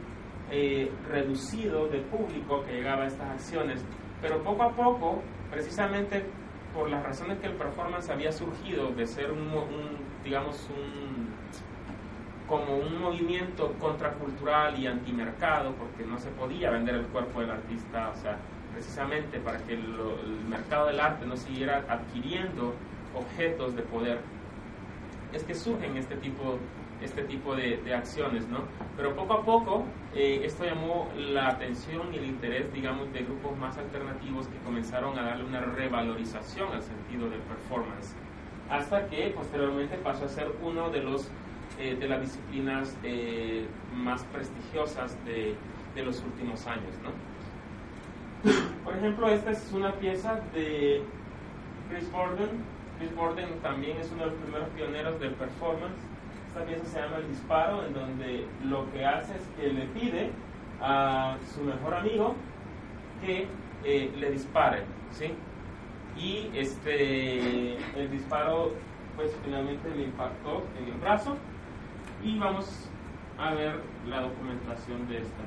eh, reducido de público que llegaba a estas acciones. Pero poco a poco, precisamente por las razones que el performance había surgido de ser un, digamos, un como un movimiento contracultural y antimercado, porque no se podía vender el cuerpo del artista, o sea, precisamente para que el mercado del arte no siguiera adquiriendo objetos de poder es que surgen este tipo, este tipo de, acciones, ¿no? Pero poco a poco eh, esto llamó la atención y el interés, digamos, de grupos más alternativos que comenzaron a darle una revalorización al sentido del performance, hasta que posteriormente pasó a ser uno de los eh, de las disciplinas eh, más prestigiosas de, de los últimos años, ¿no? Por ejemplo, esta es una pieza de Chris Borden, Chris Borden también es uno de los primeros pioneros del performance. Esta pieza se llama El Disparo, en donde lo que hace es que le pide a su mejor amigo que eh, le dispare, ¿sí? Y este, el disparo, pues finalmente le impactó en el brazo. Y vamos a ver la documentación de esta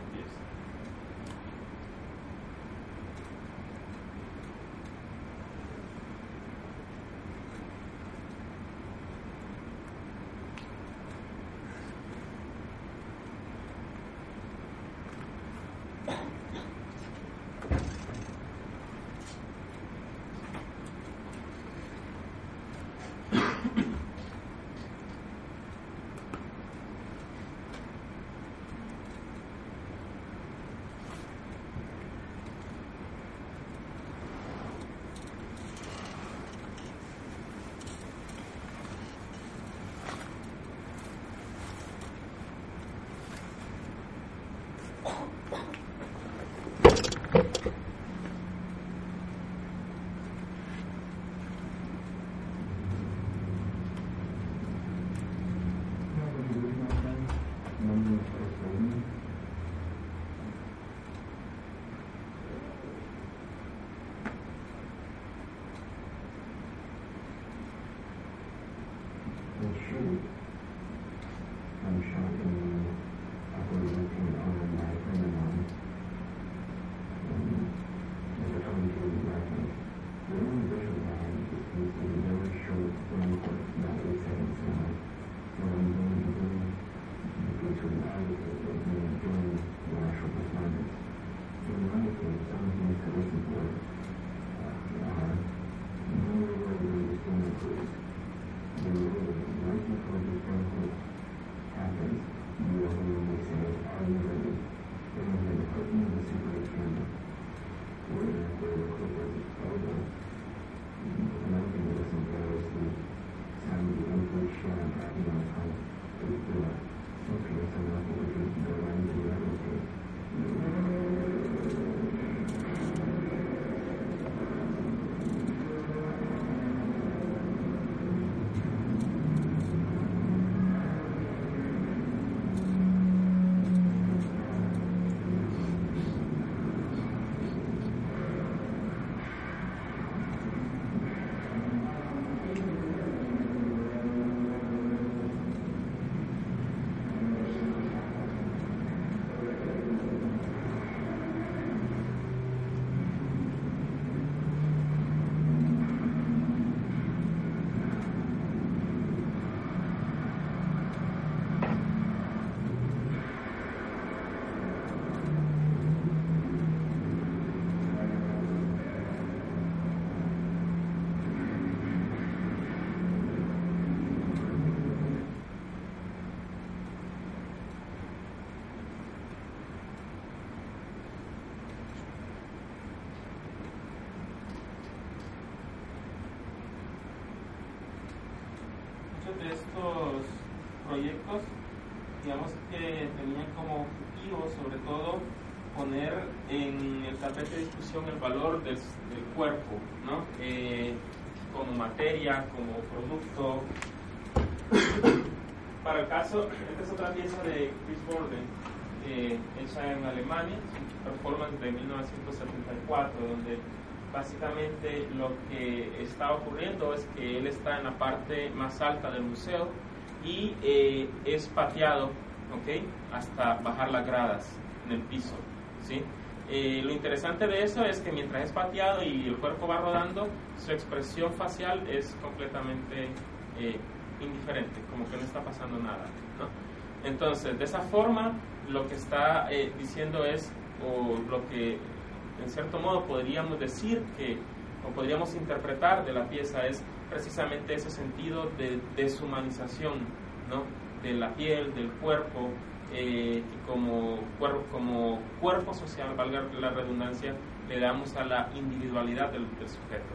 discusión el valor del, cuerpo, ¿no? Eh, como materia, como producto. Para el caso, esta es otra pieza de Chris Borden, eh, hecha en Alemania, performance de 1974, donde básicamente lo que está ocurriendo es que él está en la parte más alta del museo y eh, es pateado ¿okay? hasta bajar las gradas en el piso. ¿sí? Eh, lo interesante de eso es que mientras es pateado y el cuerpo va rodando, su expresión facial es completamente eh, indiferente, como que no está pasando nada. ¿no? Entonces, de esa forma, lo que está diciendo es, o lo que en cierto modo podríamos decir que, o podríamos interpretar de la pieza es precisamente ese sentido de deshumanización ¿no? de la piel, del cuerpo, eh, como, cuerpo, como cuerpo social, valga la redundancia, le damos a la individualidad del, sujeto.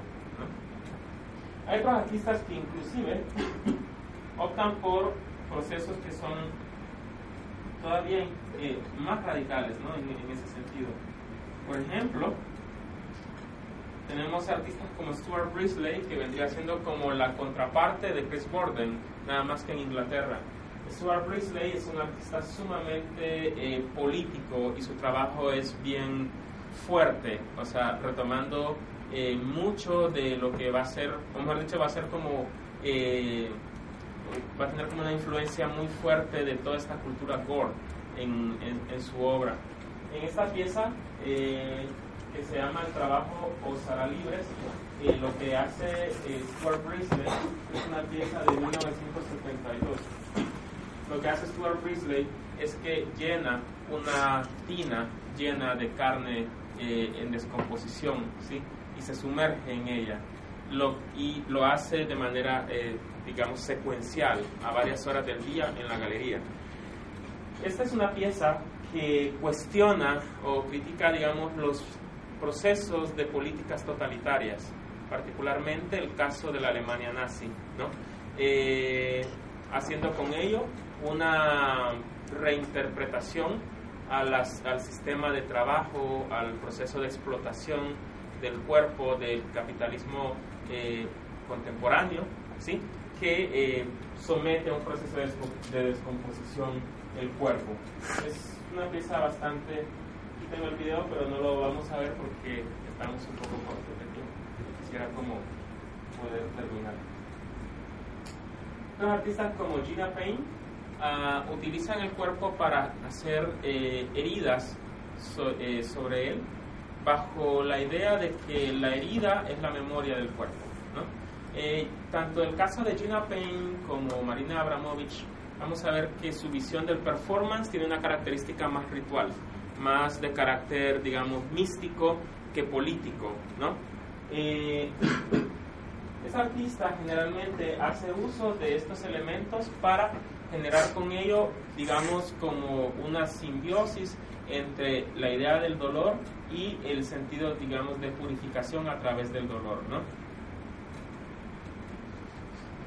Hay otros artistas que inclusive optan por procesos que son todavía eh, más radicales ¿no? en ese sentido. Por ejemplo, tenemos artistas como Stuart Brisley, que vendría siendo como la contraparte de Chris Borden, nada más que en Inglaterra. Stuart Brisley es un artista sumamente eh, político y su trabajo es bien fuerte, o sea, retomando eh, mucho de lo que va a ser, o mejor dicho, va a ser como, eh, va a tener como una influencia muy fuerte de toda esta cultura gore en su obra. En esta pieza que se llama El trabajo Osara Libres, eh, lo que hace Stuart Brisley es una pieza de 1972. Lo que hace Stuart Brisley es que llena una tina llena de carne en descomposición ¿sí? y se sumerge en ella. Lo, y lo hace de manera, digamos, secuencial a varias horas del día en la galería. Esta es una pieza que cuestiona o critica, digamos, los procesos de políticas totalitarias, particularmente el caso de la Alemania nazi, ¿no? Eh, haciendo con ello una reinterpretación a las, al sistema de trabajo, al proceso de explotación del cuerpo del capitalismo eh, contemporáneo, ¿sí? que eh, somete a un proceso de, de descomposición el cuerpo. Es una pieza bastante... Aquí tengo el video, pero no lo vamos a ver porque estamos un poco cortos de tiempo. Quisiera como poder terminar. Los artistas como Gina Payne uh, utilizan el cuerpo para hacer eh, heridas eh, sobre él bajo la idea de que la herida es la memoria del cuerpo. ¿no? Eh, tanto el caso de Gina Payne como Marina Abramovich vamos a ver que su visión del performance tiene una característica más ritual, más de carácter, digamos, místico que político, ¿no? Eh, esa artista generalmente hace uso de estos elementos para generar con ello, digamos, como una simbiosis entre la idea del dolor y el sentido, digamos, de purificación a través del dolor, ¿no?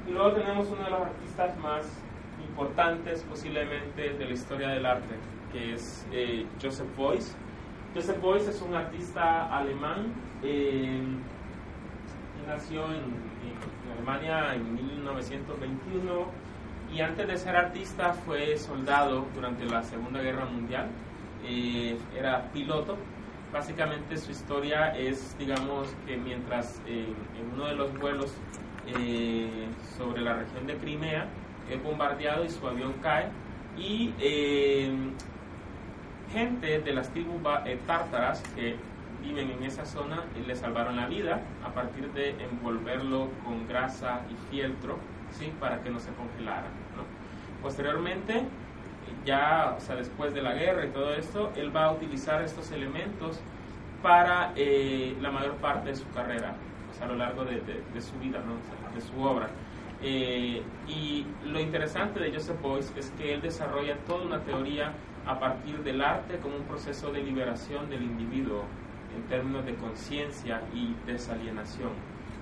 Y luego tenemos uno de los artistas más importantes posiblemente de la historia del arte, que es eh, Joseph Beuys. Joseph Beuys es un artista alemán, eh, nació en, Alemania en 1921 y antes de ser artista fue soldado durante la Segunda Guerra Mundial, eh, era piloto. Básicamente su historia es, digamos, que mientras en uno de los vuelos sobre la región de Crimea, es bombardeado y su avión cae y eh, gente de las tribus eh, tártaras que viven en esa zona eh, le salvaron la vida a partir de envolverlo con grasa y fieltro ¿sí? para que no se congelara. Posteriormente, ya o sea, después de la guerra y todo esto, él va a utilizar estos elementos para la mayor parte de su carrera, o sea, a lo largo de, su vida, de su obra. Eh, y lo interesante de Joseph Beuys es que él desarrolla toda una teoría a partir del arte como un proceso de liberación del individuo en términos de conciencia y desalienación.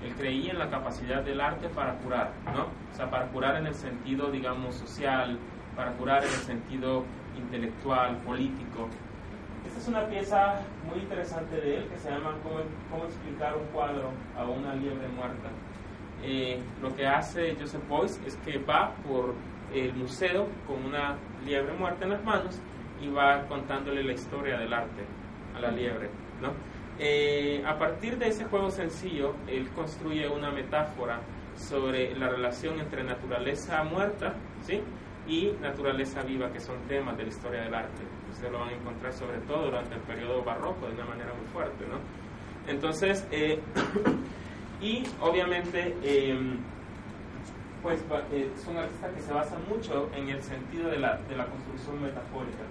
Él creía en la capacidad del arte para curar, ¿no? O sea, para curar en el sentido, digamos, social, para curar en el sentido intelectual, político. Esta es una pieza muy interesante de él que se llama Cómo, cómo explicar un cuadro a una liebre muerta. Eh, lo que hace Joseph Boyce es que va por el museo con una liebre muerta en las manos y va contándole la historia del arte a la liebre. ¿no? Eh, a partir de ese juego sencillo, él construye una metáfora sobre la relación entre naturaleza muerta ¿sí? y naturaleza viva, que son temas de la historia del arte. Ustedes lo van a encontrar sobre todo durante el periodo barroco de una manera muy fuerte. ¿no? Entonces, eh, y obviamente, em, pues eh, es un artista que se basa mucho en el sentido de la, de la construcción metafórica.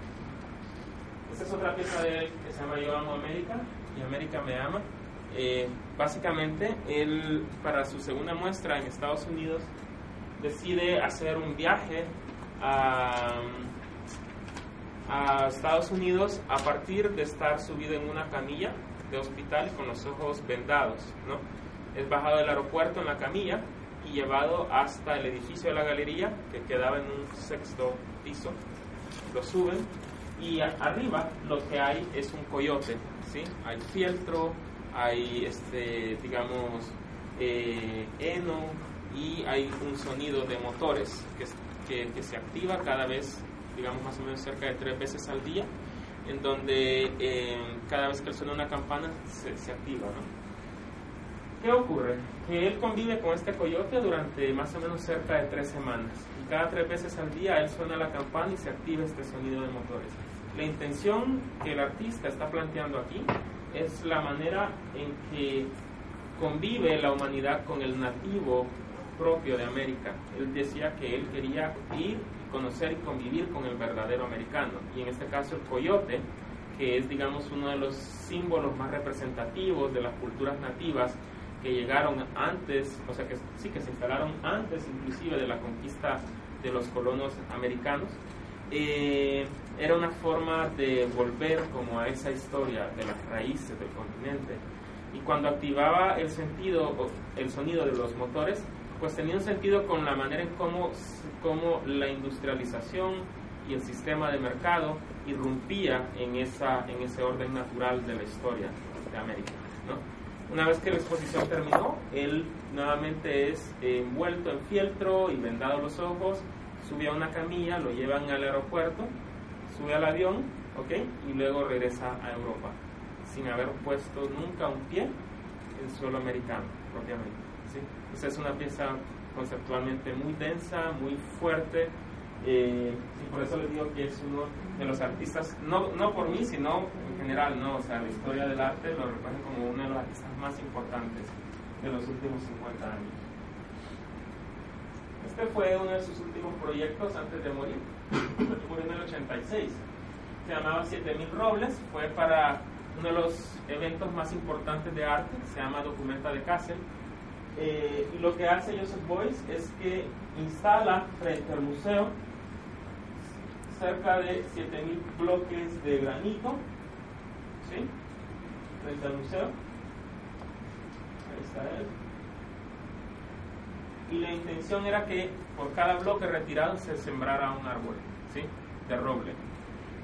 Esta es otra pieza de él que se llama Yo amo América y América me ama. Eh, básicamente, él para su segunda muestra en Estados Unidos decide hacer un viaje a, a Estados Unidos a partir de estar subido en una camilla de hospital con los ojos vendados, ¿no? Es bajado del aeropuerto en la camilla y llevado hasta el edificio de la galería que quedaba en un sexto piso. Lo suben y arriba lo que hay es un coyote, ¿sí? Hay fieltro, hay, este, digamos, eh, heno y hay un sonido de motores que, se activa cada vez, digamos, más o menos cerca de tres veces al día, en donde eh, cada vez que suena una campana se, se activa, ¿no? ¿Qué ocurre? Que él convive con este coyote durante más o menos cerca de tres semanas. Y cada tres veces al día él suena la campana y se activa este sonido de motores. La intención que el artista está planteando aquí es la manera en que convive la humanidad con el nativo propio de América. Él decía que él quería ir, conocer y convivir con el verdadero americano. Y en este caso el coyote, que es digamos uno de los símbolos más representativos de las culturas nativas, que llegaron antes, o sea, que sí que se instalaron antes inclusive de la conquista de los colonos americanos, eh, era una forma de volver como a esa historia de las raíces del continente. Y cuando activaba el sentido, el sonido de los motores, pues tenía un sentido con la manera en cómo, cómo la industrialización y el sistema de mercado irrumpía en, esa, en ese orden natural de la historia de América. ¿no? Una vez que la exposición terminó, él nuevamente es envuelto en fieltro y vendado los ojos, sube a una camilla, lo llevan al aeropuerto, sube al avión, ¿ok? Y luego regresa a Europa, sin haber puesto nunca un pie en suelo americano, propiamente. ¿sí? Es una pieza conceptualmente muy densa, muy fuerte, eh, y por eso les digo que es uno de los artistas, no, no por mí, sino en general, ¿no? O sea, la historia del arte lo recoge como uno de los artistas más importantes de los últimos 50 años. Este fue uno de sus últimos proyectos antes de morir, murió en el 86. Se llamaba 7000 Robles, fue para uno de los eventos más importantes de arte, se llama Documenta de Kassel. Eh, y lo que hace Joseph Boyce es que instala frente al museo cerca de 7000 bloques de granito, ¿sí? Frente al museo. Ahí está él. Y la intención era que por cada bloque retirado se sembrara un árbol, ¿sí? De roble.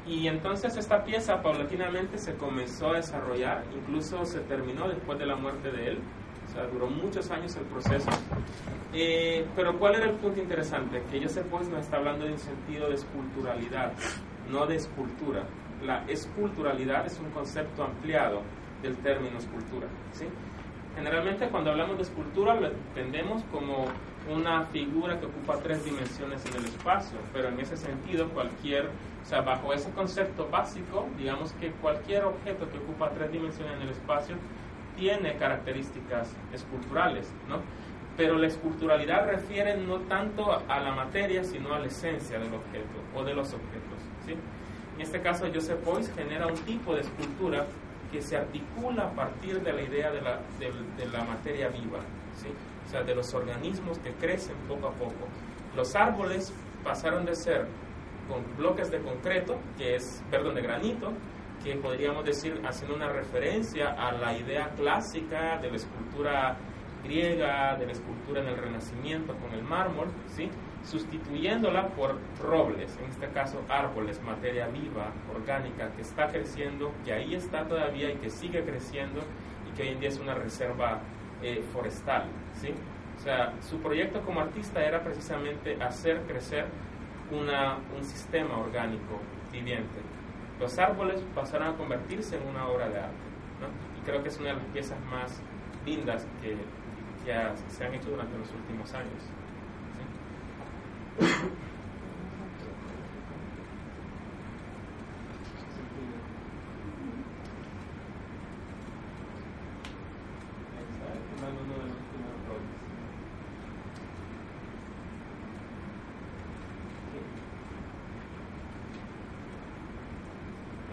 Y entonces esta pieza paulatinamente se comenzó a desarrollar, incluso se terminó después de la muerte de él, o sea, duró muchos años el proceso. Eh, pero ¿cuál era el punto interesante? Que Joseph Boyce nos está hablando de un sentido de esculturalidad, no de escultura. La esculturalidad es un concepto ampliado del término escultura. ¿sí? Generalmente cuando hablamos de escultura lo entendemos como una figura que ocupa tres dimensiones en el espacio, pero en ese sentido cualquier, o sea, bajo ese concepto básico, digamos que cualquier objeto que ocupa tres dimensiones en el espacio tiene características esculturales, ¿no? Pero la esculturalidad refiere no tanto a la materia, sino a la esencia del objeto o de los objetos, ¿sí? En este caso, Joseph Boyce genera un tipo de escultura que se articula a partir de la idea de la, de, la materia viva, ¿sí? o sea, de los organismos que crecen poco a poco. Los árboles pasaron de ser con bloques de concreto, que es, perdón, de granito, que podríamos decir haciendo una referencia a la idea clásica de la escultura griega, de la escultura en el Renacimiento con el mármol, ¿sí? Sustituyéndola por robles, en este caso árboles, materia viva, orgánica, que está creciendo, que ahí está todavía y que sigue creciendo y que hoy en día es una reserva eh, forestal. ¿sí? O sea, su proyecto como artista era precisamente hacer crecer una, un sistema orgánico viviente. Los árboles pasaron a convertirse en una obra de arte. ¿no? Y creo que es una de las piezas más lindas que, que se han hecho durante los últimos años.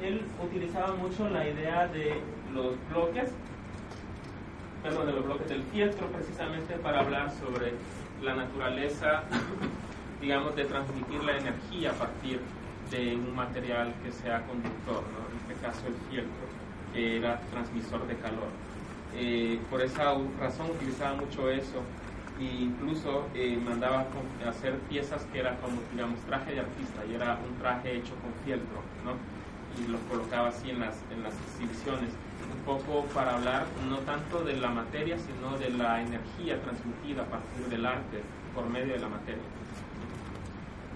Él utilizaba mucho la idea de los bloques, perdón, de los bloques del fieltro precisamente para hablar sobre la naturaleza digamos, de transmitir la energía a partir de un material que sea conductor, en este caso el fieltro, que era transmisor de calor. Eh, por esa razón utilizaba mucho eso e incluso eh, mandaba hacer piezas que era como, digamos, traje de artista y era un traje hecho con fieltro, ¿no? y los colocaba así en las, en las exhibiciones, un poco para hablar no tanto de la materia, sino de la energía transmitida a partir del arte por medio de la materia.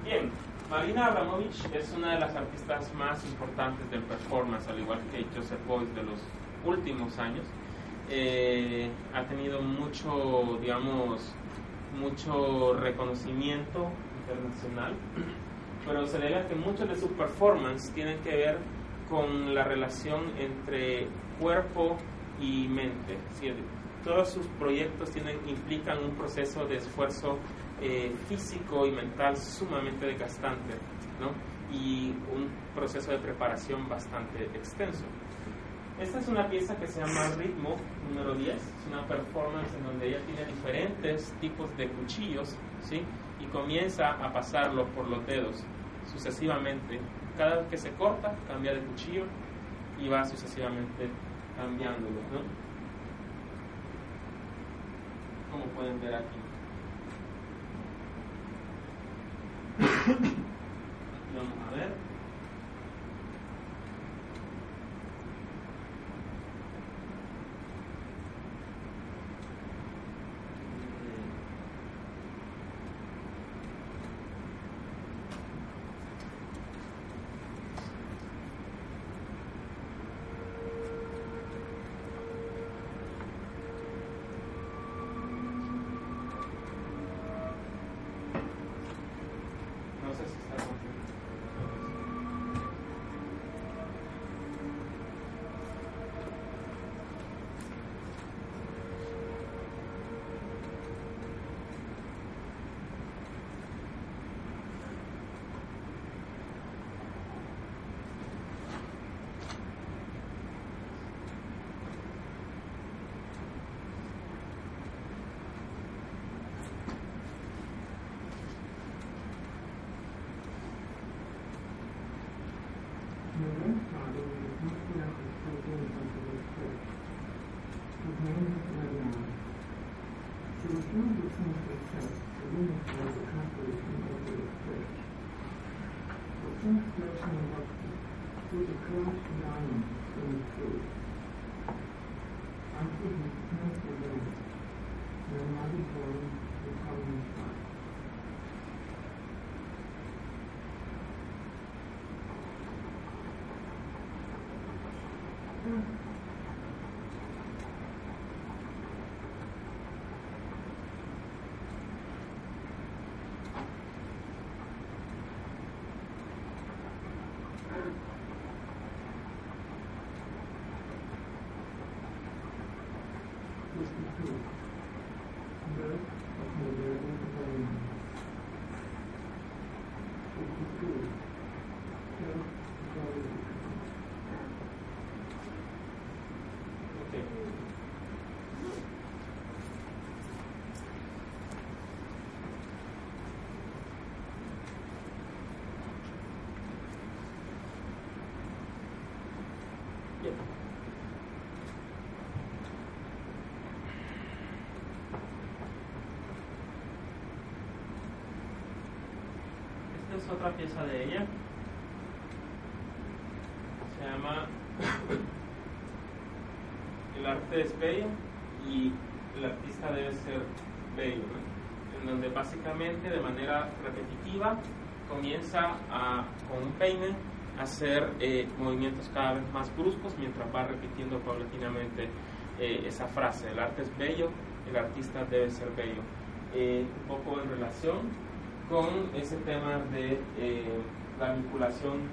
Bien, Marina Abramovich es una de las artistas más importantes del performance, al igual que Joseph Beuys de los últimos años. Eh, ha tenido mucho, digamos, mucho reconocimiento internacional, pero se debe a que muchos de sus performances tienen que ver con la relación entre cuerpo y mente. Todos sus proyectos tienen, implican un proceso de esfuerzo eh, físico y mental sumamente desgastante ¿no? y un proceso de preparación bastante extenso. Esta es una pieza que se llama Ritmo número 10, es una performance en donde ella tiene diferentes tipos de cuchillos ¿sí? y comienza a pasarlo por los dedos sucesivamente. Cada vez que se corta, cambia de cuchillo y va sucesivamente cambiándolo. ¿no? Como pueden ver aquí. Vamos a ver. Es otra pieza de ella. Se llama El arte es bello y el artista debe ser bello, en donde básicamente de manera repetitiva comienza con un peine a hacer eh, movimientos cada vez más bruscos mientras va repitiendo paulatinamente eh, esa frase, el arte es bello, el artista debe ser bello. Eh, un poco en relación con ese tema de la vinculación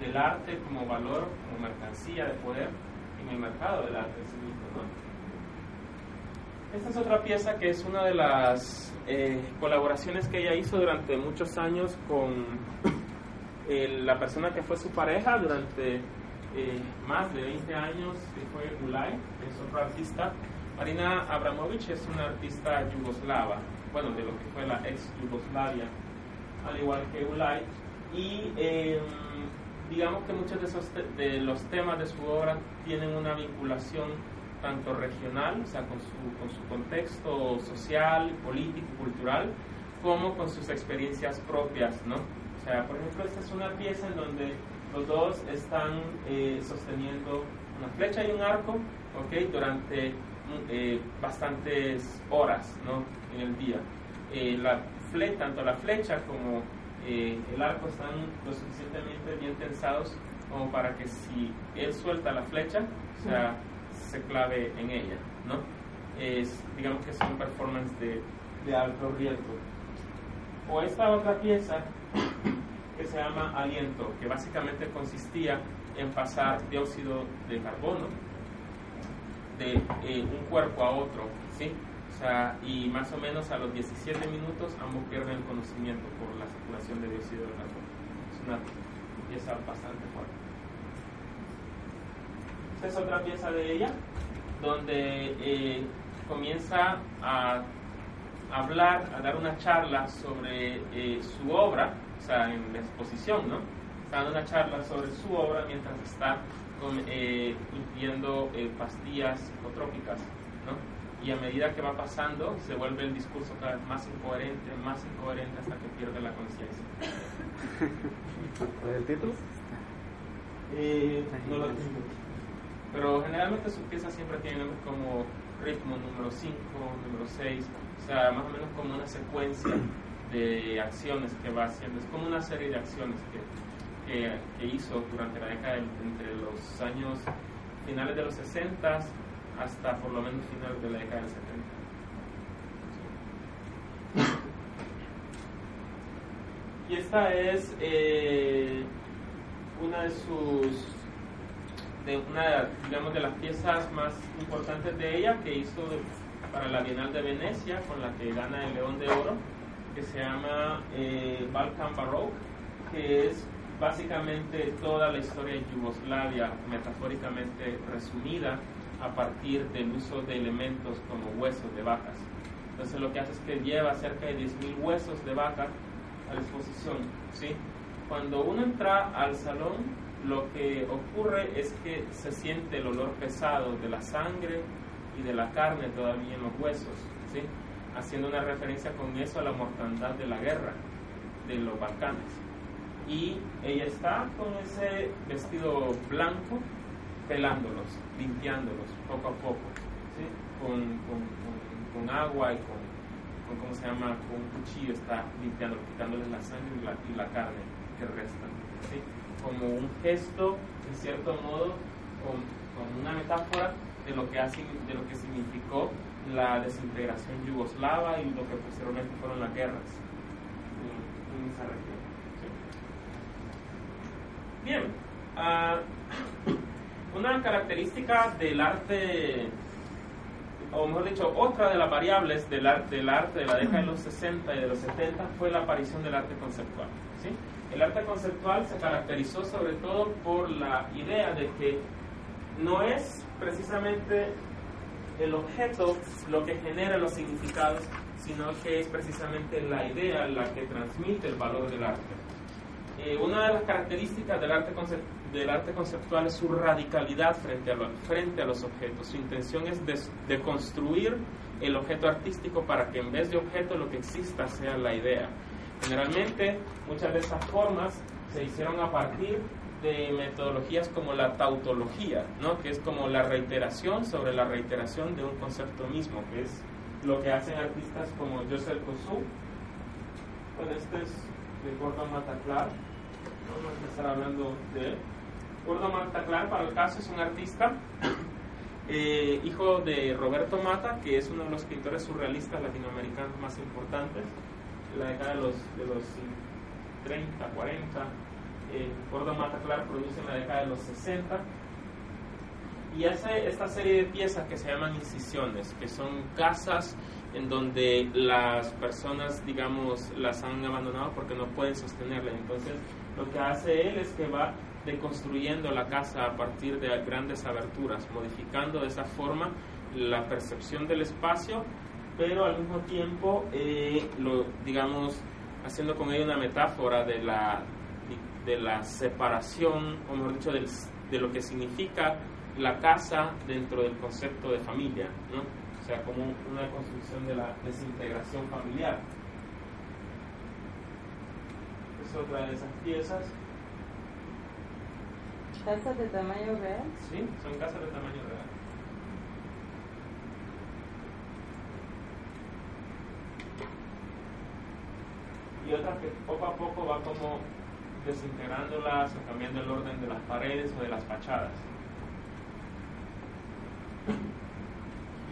del arte como valor, como mercancía de poder en el mercado del arte en sí mismo. Esta es otra pieza que es una de las eh, colaboraciones que ella hizo durante muchos años con la persona que fue su pareja durante eh, más de 20 años, que fue Ulay, que es otro artista. Marina Abramovich es una artista yugoslava, bueno, de lo que fue la ex Yugoslavia, al igual que Ulay. Y em, digamos que muchos de, esos de los temas de su obra tienen una vinculación tanto regional, o sea, con su, con su contexto social, político, cultural, como con sus experiencias propias, ¿no? O sea, por ejemplo, esta es una pieza en donde los dos están eh, sosteniendo una flecha y un arco, ¿ok? Durante eh, bastantes horas, ¿no? En el día. Eh, la fle tanto la flecha como el arco están lo suficientemente bien tensados como para que si él suelta la flecha, o sea, se clave en ella, ¿no? Es, digamos que es un performance de, de alto riesgo. O esta otra pieza que se llama Aliento, que básicamente consistía en pasar dióxido de carbono de eh, un cuerpo a otro, ¿sí? O sea, y más o menos a los 17 minutos ambos pierden el conocimiento por la saturación de dióxido de carbono. Es una pieza bastante fuerte. Esta es otra pieza de ella, donde eh, comienza a hablar, a dar una charla sobre eh, su obra, o sea, en la exposición, ¿no? Está dando una charla sobre su obra mientras está eh, eh, pastillas psicotrópicas, ¿no? Y a medida que va pasando, se vuelve el discurso cada vez más incoherente, más incoherente hasta que pierde la conciencia. ¿El título? no lo tengo. Pero generalmente sus piezas siempre tienen como ritmo número 5, número 6, o sea, más o menos como una secuencia de acciones que va haciendo. Es como una serie de acciones que, que, que hizo durante la década entre los años finales de los 60 hasta por lo menos finales de la década del 70. Y esta es eh, una de sus de una digamos, de las piezas más importantes de ella que hizo para la Bienal de Venecia, con la que gana el León de Oro, que se llama eh, Balkan Baroque, que es básicamente toda la historia de Yugoslavia, metafóricamente resumida a partir del uso de elementos como huesos de vacas. Entonces lo que hace es que lleva cerca de 10.000 huesos de vaca a la exposición. ¿sí? Cuando uno entra al salón, lo que ocurre es que se siente el olor pesado de la sangre y de la carne todavía en los huesos, ¿sí? haciendo una referencia con eso a la mortandad de la guerra de los Balcanes. Y ella está con ese vestido blanco, pelándolos, limpiándolos poco a poco, ¿sí? con, con, con, agua y con, ¿cómo se llama? Con un cuchillo está limpiando, quitándoles la sangre y la, y la carne que restan. ¿sí? como un gesto, en cierto modo, como, una metáfora de lo, que de lo que significó la desintegración yugoslava y lo que posteriormente fueron las guerras región. Bien, ah, una característica del arte, o mejor dicho, otra de las variables del, arte, del arte de la década de los 60 y de los 70 fue la aparición del arte conceptual. ¿sí? El arte conceptual se caracterizó sobre todo por la idea de que no es precisamente el objeto lo que genera los significados, sino que es precisamente la idea la que transmite el valor del arte. Eh, una de las características del arte, del arte conceptual es su radicalidad frente a, frente a los objetos. Su intención es de construir el objeto artístico para que en vez de objeto lo que exista sea la idea Generalmente, muchas de esas formas se hicieron a partir de metodologías como la tautología, ¿no? que es como la reiteración sobre la reiteración de un concepto mismo, que es lo que hacen artistas como Joseph Kosu. Bueno, este es de Gordon Mataclar, vamos a empezar hablando de él. Gordon Mataclar, para el caso, es un artista eh, hijo de Roberto Mata, que es uno de los pintores surrealistas latinoamericanos más importantes, la década de los, de los 30, 40 eh, Gordon Mataclar produce en la década de los 60 y hace esta serie de piezas que se llaman incisiones, que son casas en donde las personas, digamos, las han abandonado porque no pueden sostenerla. Entonces, lo que hace él es que va deconstruyendo la casa a partir de grandes aberturas, modificando de esa forma la percepción del espacio, pero al mismo tiempo, eh, lo, digamos, haciendo con ello una metáfora de la, de la separación, o mejor dicho, de lo que significa la casa dentro del concepto de familia, ¿no? o sea, como una construcción de la desintegración familiar. Es otra de esas piezas. ¿Casas de tamaño real? Sí, son casas de tamaño real. Y otras que poco a poco va como desintegrándolas o cambiando el orden de las paredes o de las fachadas.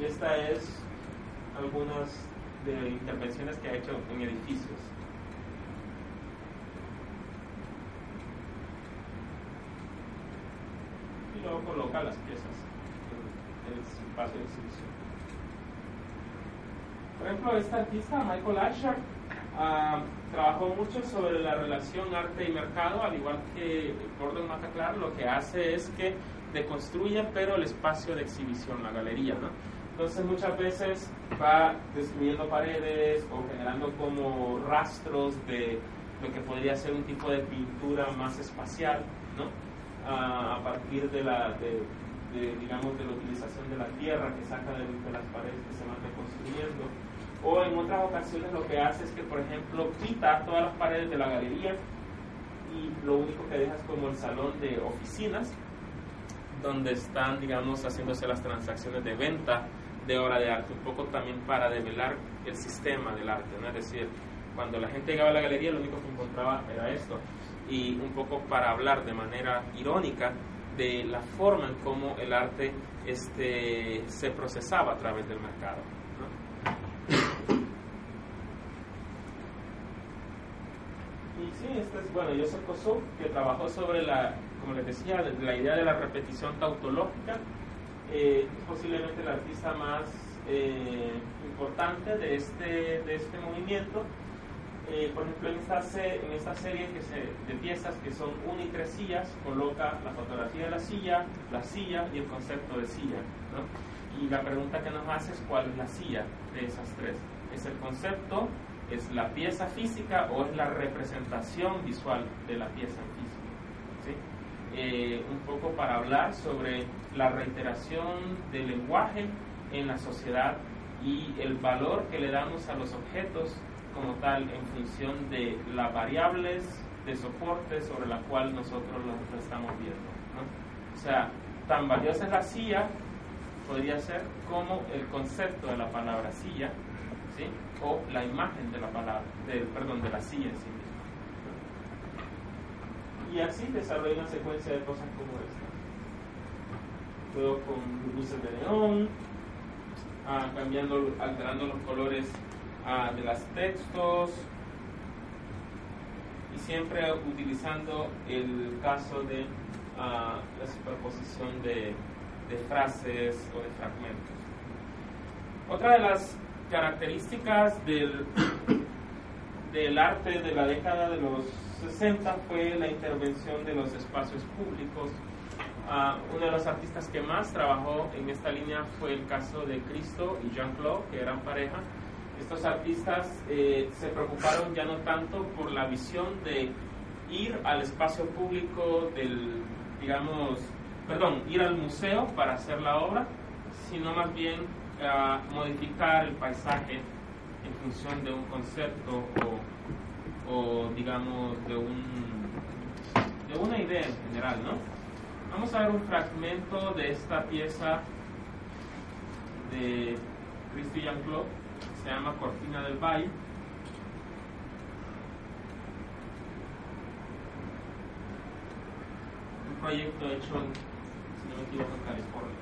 Y esta es algunas de intervenciones que ha hecho en edificios. Y luego coloca las piezas en el espacio de exhibición. Por ejemplo, este artista, Michael Asher, uh, trabajó mucho sobre la relación arte y mercado, al igual que Gordon Mataclar, lo que hace es que deconstruye, pero el espacio de exhibición, la galería, ¿no? Entonces muchas veces va destruyendo paredes o generando como rastros de lo que podría ser un tipo de pintura más espacial, ¿no? A partir de la, de, digamos, de la utilización de la tierra que saca de, de las paredes que se van reconstruyendo o en otras ocasiones lo que hace es que, por ejemplo, quita todas las paredes de la galería y lo único que deja es como el salón de oficinas, donde están, digamos, haciéndose las transacciones de venta de obra de arte, un poco también para develar el sistema del arte, ¿no? Es decir, cuando la gente llegaba a la galería lo único que encontraba era esto, y un poco para hablar de manera irónica de la forma en cómo el arte este, se procesaba a través del mercado. Y sí, este es, bueno, Joseph Kosup, que trabajó sobre la, como les decía, la idea de la repetición tautológica. Eh, es posiblemente el artista más eh, importante de este, de este movimiento. Eh, por ejemplo, en esta, esta serie que se, de piezas que son una y tres sillas, coloca la fotografía de la silla, la silla y el concepto de silla. ¿no? Y la pregunta que nos hace es cuál es la silla de esas tres. ¿Es el concepto, es la pieza física o es la representación visual de la pieza en físico. ¿sí? Eh, un poco para hablar sobre la reiteración del lenguaje en la sociedad y el valor que le damos a los objetos como tal en función de las variables de soporte sobre la cual nosotros lo, estamos viendo. ¿no? O sea, tan valiosa es la silla, podría ser como el concepto de la palabra silla, ¿sí? o la imagen de la palabra, del, perdón, de la silla en sí misma. Y así desarrolla una secuencia de cosas como esta. Luego con luces de neón, ah, cambiando, alterando los colores de los textos y siempre utilizando el caso de ah, la superposición de, de frases o de fragmentos. Otra de las características del, del arte de la década de los 60 fue la intervención de los espacios públicos. Uh, uno de los artistas que más trabajó en esta línea fue el caso de Cristo y Jean-Claude, que eran pareja. Estos artistas eh, se preocuparon ya no tanto por la visión de ir al espacio público del, digamos, perdón, ir al museo para hacer la obra, sino más bien a modificar el paisaje en función de un concepto o, o digamos de un de una idea en general, ¿no? Vamos a ver un fragmento de esta pieza de Christian Claude, se llama Cortina del Valle. Un proyecto hecho, en, si no me equivoco, en California.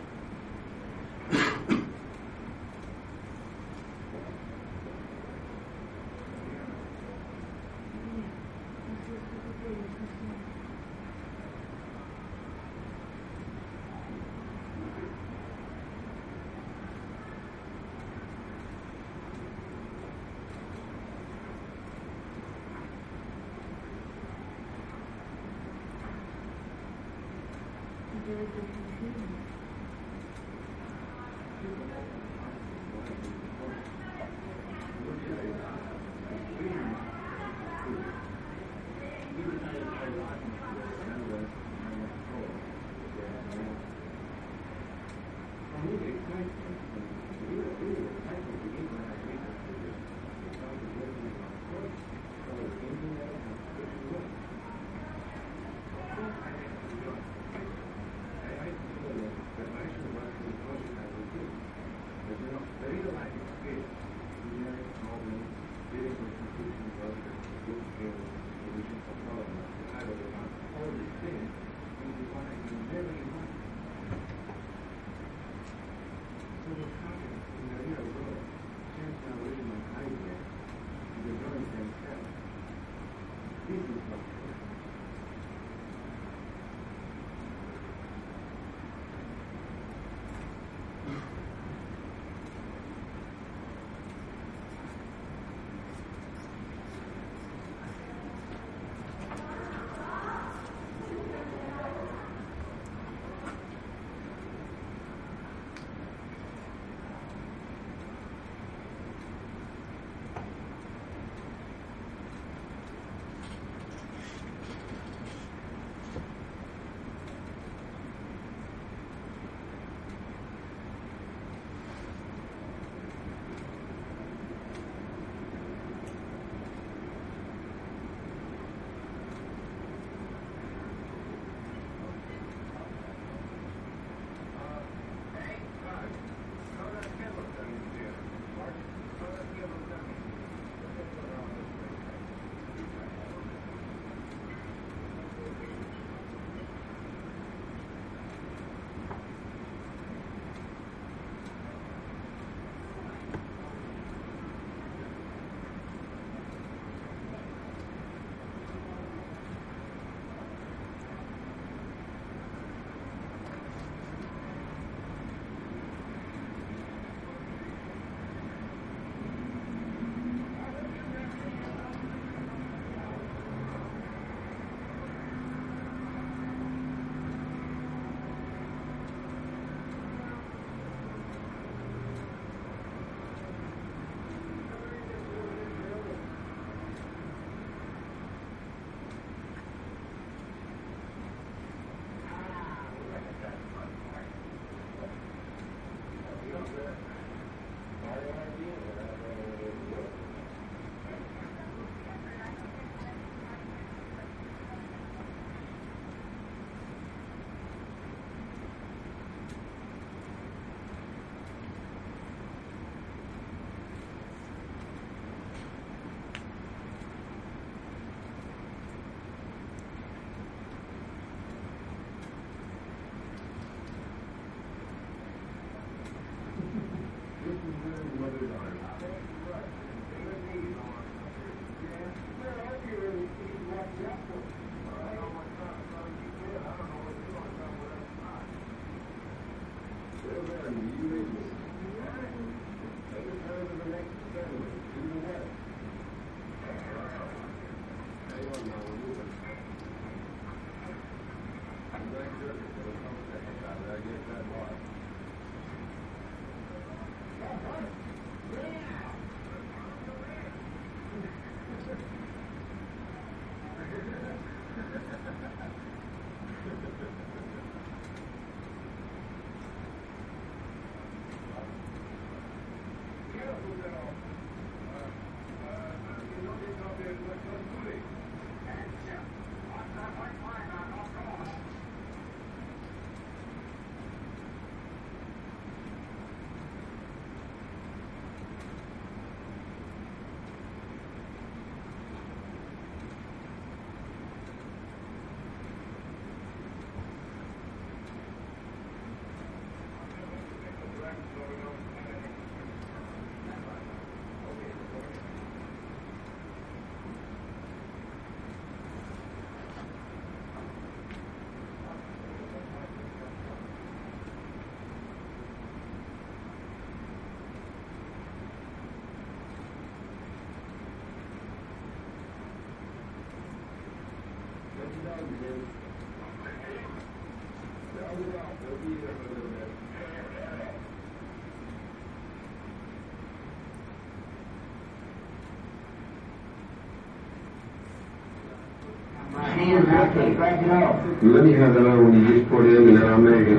Let me have that other one you just put in, and then I'll make it.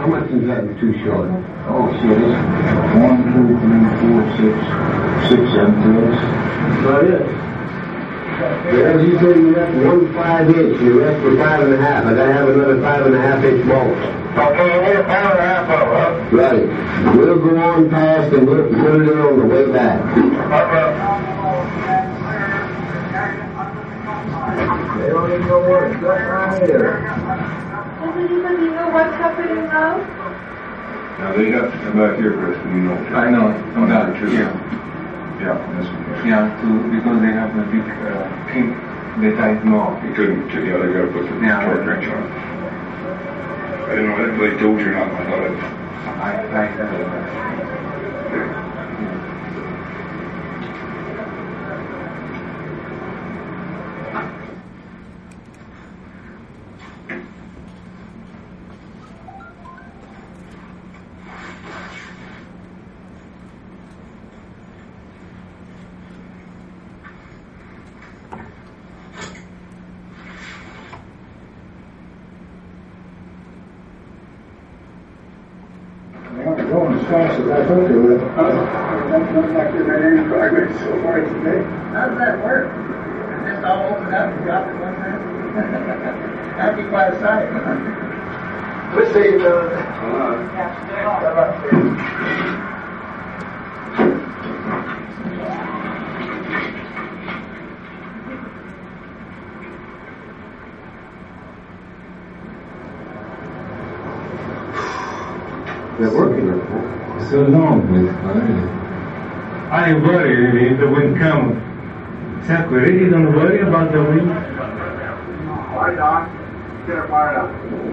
How much is that too short? Oh, so this one, two, three, four, six, six, seven threads. About it. Well, you say you left one five inch, you left for five and a half. I gotta have another five and a half inch bolt. Okay, you need a pound and a half of it, Right. We'll go on past and we'll put it in on the way back. huh? They don't even know what it's got. Does anybody know what's happening now? Now, they have to come back here, Chris, you know. I know, on Number that, two. yeah, Yeah, this one. yeah, to, because they have a big uh, kink, they tight knob. You couldn't, yeah, they gotta put the Yeah. torque wrench on. I didn't know, I didn't really told you or not, I thought it. I, I, uh, They They're working on. So long, Miss I worry if the wind comes. Sakura, really don't worry about the wind. Fire. Get a fire down.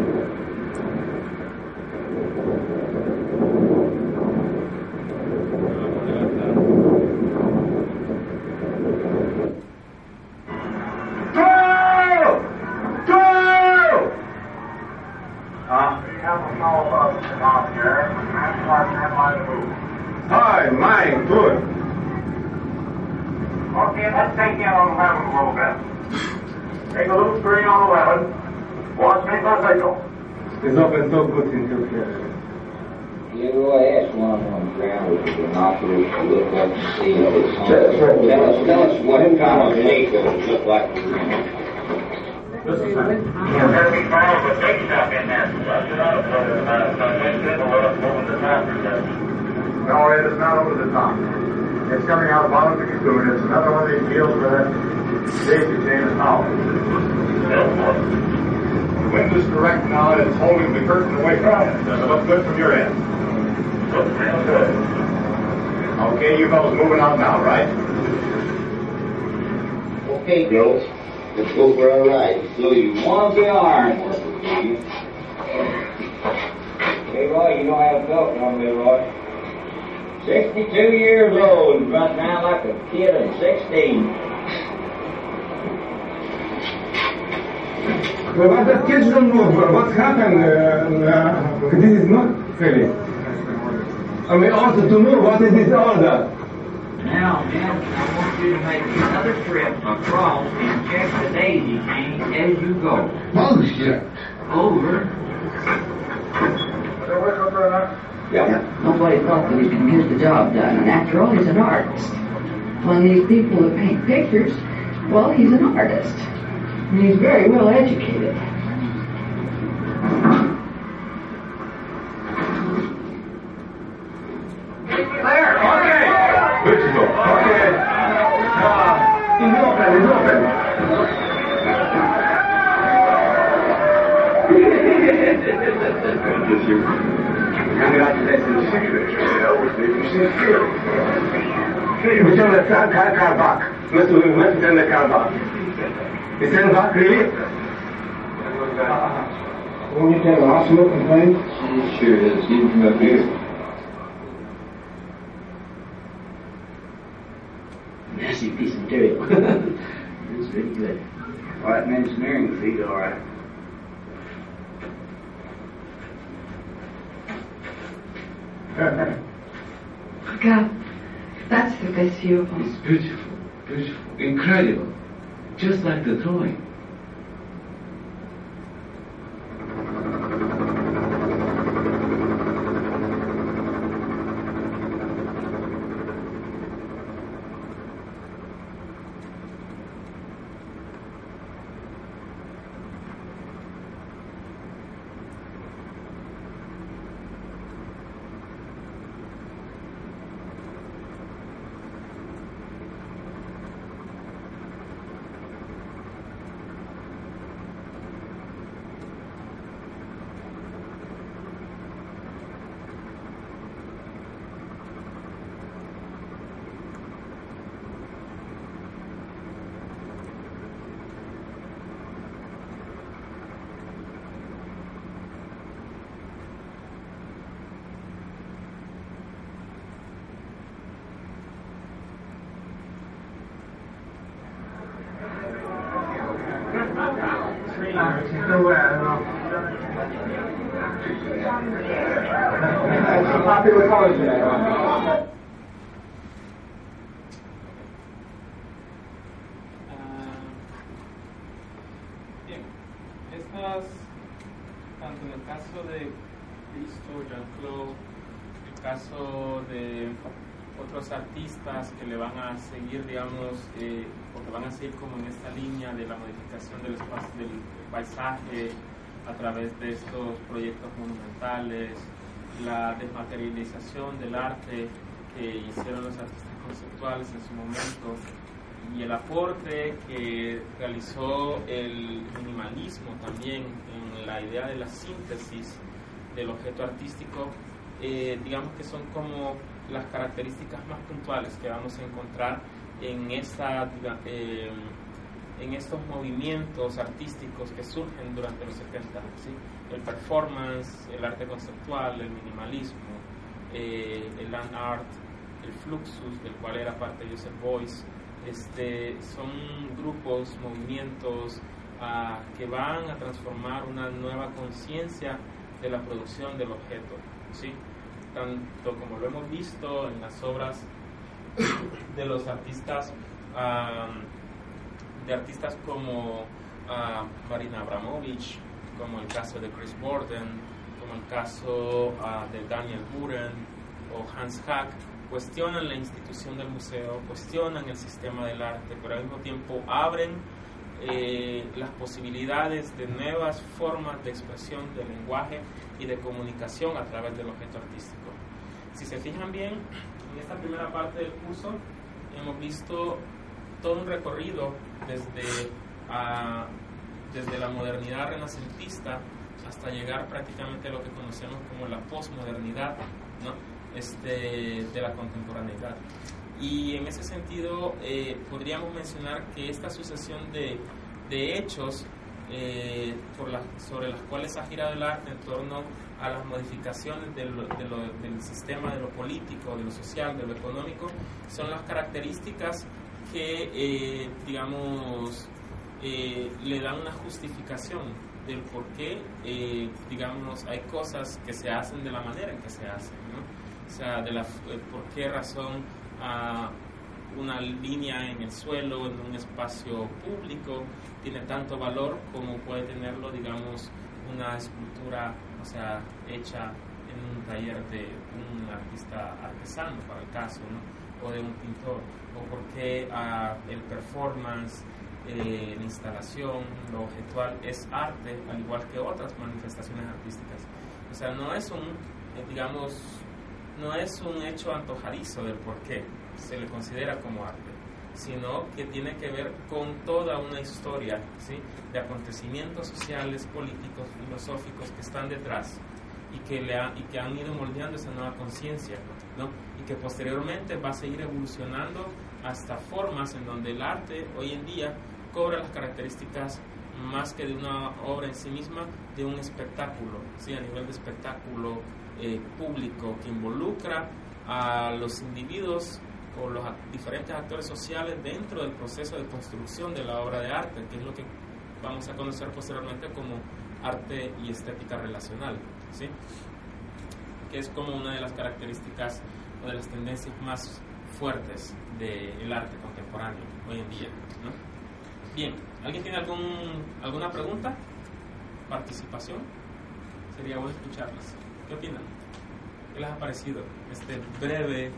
It's coming out of the cocoon. It's another one of these deals for that safety chain of The wind is direct knowledge It's holding the curtain away from it? Does it look good from your end? Good. Okay, you fellas moving on now, right? Okay, girls. Let's go for a ride. So you want the arm. Roy, you know I have a belt on, Roy? 62 years old and running around like a kid of 16. But the kids don't know what's happened. Uh, uh, this is not fair. I mean, also to know what is this order. Now, Jim, I want you to make another trip across and check the daisy chain as you go. Bullshit. Over. Yeah. Nobody thought that he could get the job done, and after all, he's an artist. When these people that paint pictures, well, he's an artist. And he's very well educated. Okay. Uh, It's open, it's open. Mr. the back. Mr. Mr. Send the back. You send back, really? Won't you tell the hospital complaint? Sure is, even from up here. Nasty piece of material. It's pretty good. All right, in engineering feet, all right. Look out. That's the best view of them. It's beautiful, beautiful, incredible. Just like the drawing. Paisaje a través de estos proyectos monumentales, la desmaterialización del arte que hicieron los artistas conceptuales en su momento y el aporte que realizó el minimalismo también en la idea de la síntesis del objeto artístico, eh, digamos que son como las características más puntuales que vamos a encontrar en, esta, eh, en estos movimientos artísticos que surgen durante los 70, ¿sí? el performance, el arte conceptual, el minimalismo, eh, el land art, el fluxus, del cual era parte Joseph Beuys, este, son grupos, movimientos ah, que van a transformar una nueva conciencia de la producción del objeto, ¿sí? tanto como lo hemos visto en las obras de los artistas, ah, de artistas como ah, Marina Abramovich, como el caso de Chris Borden, como el caso ah, de Daniel Buren o Hans Hack, cuestionan la institución del museo, cuestionan el sistema del arte, pero al mismo tiempo abren eh, las posibilidades de nuevas formas de expresión del lenguaje y de comunicación a través del objeto artístico. Si se fijan bien, en esta primera parte del curso hemos visto todo un recorrido desde, ah, desde la modernidad renacentista hasta llegar prácticamente a lo que conocemos como la posmodernidad ¿no? este, de la contemporaneidad. Y en ese sentido eh, podríamos mencionar que esta sucesión de, de hechos eh, por la- sobre las cuales ha girado el arte en torno a las modificaciones de lo- de lo- del sistema, de lo político, de lo social, de lo económico, son las características que, eh, digamos, eh, le dan una justificación del por qué, eh, digamos, hay cosas que se hacen de la manera en que se hacen. O sea, de la, eh, por qué razón ah, una línea en el suelo, en un espacio público, tiene tanto valor como puede tenerlo, digamos, una escultura, o sea, hecha en un taller de un artista artesano, para el caso, o de un pintor, o por qué ah, el performance, eh, la instalación, lo objetual es arte, al igual que otras manifestaciones artísticas. O sea, no es un, eh, digamos, no es un hecho antojadizo del por qué se le considera como arte, sino que tiene que ver con toda una historia ¿sí? de acontecimientos sociales, políticos, filosóficos que están detrás y que, le ha- y que han ido moldeando esa nueva conciencia, ¿no? Que posteriormente va a seguir evolucionando hasta formas en donde el arte hoy en día cobra las características más que de una obra en sí misma, de un espectáculo, ¿sí? a nivel de espectáculo eh, público que involucra a los individuos o los diferentes actores sociales dentro del proceso de construcción de la obra de arte, que es lo que vamos a conocer posteriormente como arte y estética relacional, ¿sí? que es como una de las características o de las tendencias más fuertes del arte contemporáneo hoy en día. ¿no? Bien, ¿alguien tiene algún, alguna pregunta? ¿Participación? Sería bueno escucharlas. ¿Qué opinan? ¿Qué les ha parecido este breve,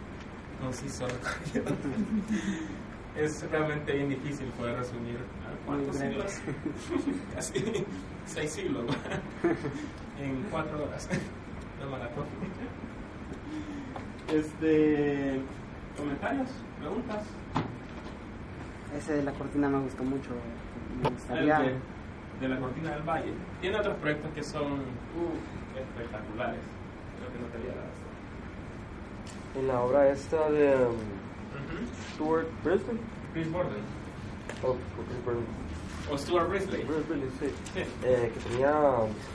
conciso recorrido? es realmente bien difícil poder resumir ¿ah, cuántos siglos. Casi seis siglos en cuatro horas. La maratón. Este, comentarios, preguntas. Ese de la cortina me gustó mucho. Me El gustaría. de, de la cortina del valle. Tiene otros proyectos que son uh, espectaculares. Creo que no te había. En la obra esta de um, Stuart Brisbane. Chris Borden. Oh, Chris Borden. O Stuart Brisley. Willis, sí. Sí. Eh, que tenía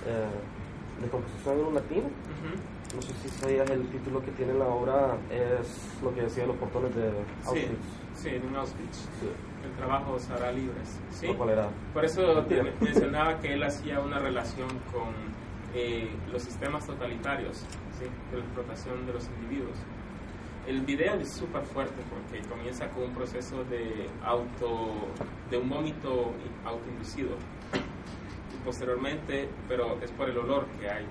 eh, de composición en un latino. Ujú. No sé si sabías el título que tiene la obra es lo que decía los portones de Auschwitz. sí, en un Auschwitz. Sí. El trabajo se hará libres. ¿sí? Era Por eso te mencionaba que él hacía una relación con eh, los sistemas totalitarios ¿sí? de la explotación de los individuos. El video es súper fuerte porque comienza con un proceso de auto, de un vómito autoinducido. Y posteriormente, pero es por el olor que hay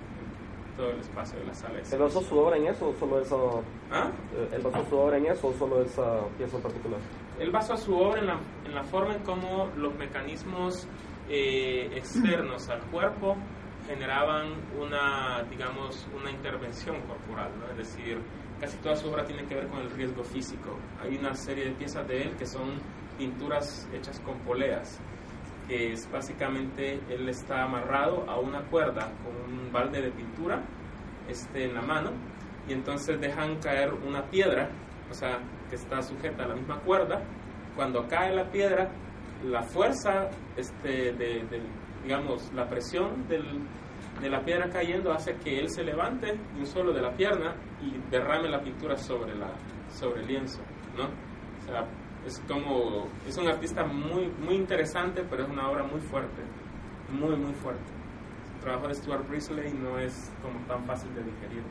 todo el espacio de la sala. ¿Él basó su obra en eso o solo esa, ¿Ah? eh, él basó su obra en eso o solo esa pieza en particular? Él basó su obra en la, en la forma en cómo los mecanismos eh, externos al cuerpo generaban una, digamos, una intervención corporal, ¿no? Es decir, casi toda su obra tiene que ver con el riesgo físico. Hay una serie de piezas de él que son pinturas hechas con poleas, que es básicamente él está amarrado a una cuerda con un balde de pintura este, en la mano y entonces dejan caer una piedra, o sea, que está sujeta a la misma cuerda. Cuando cae la piedra, la fuerza, este, de, digamos, la presión del, de la piedra cayendo hace que él se levante un solo de la pierna y derrame la pintura sobre, la, sobre el lienzo, ¿no? Es como, es un artista muy, muy interesante, pero es una obra muy fuerte, muy, muy fuerte el trabajo de Stuart Brisley no es como tan fácil de digerir.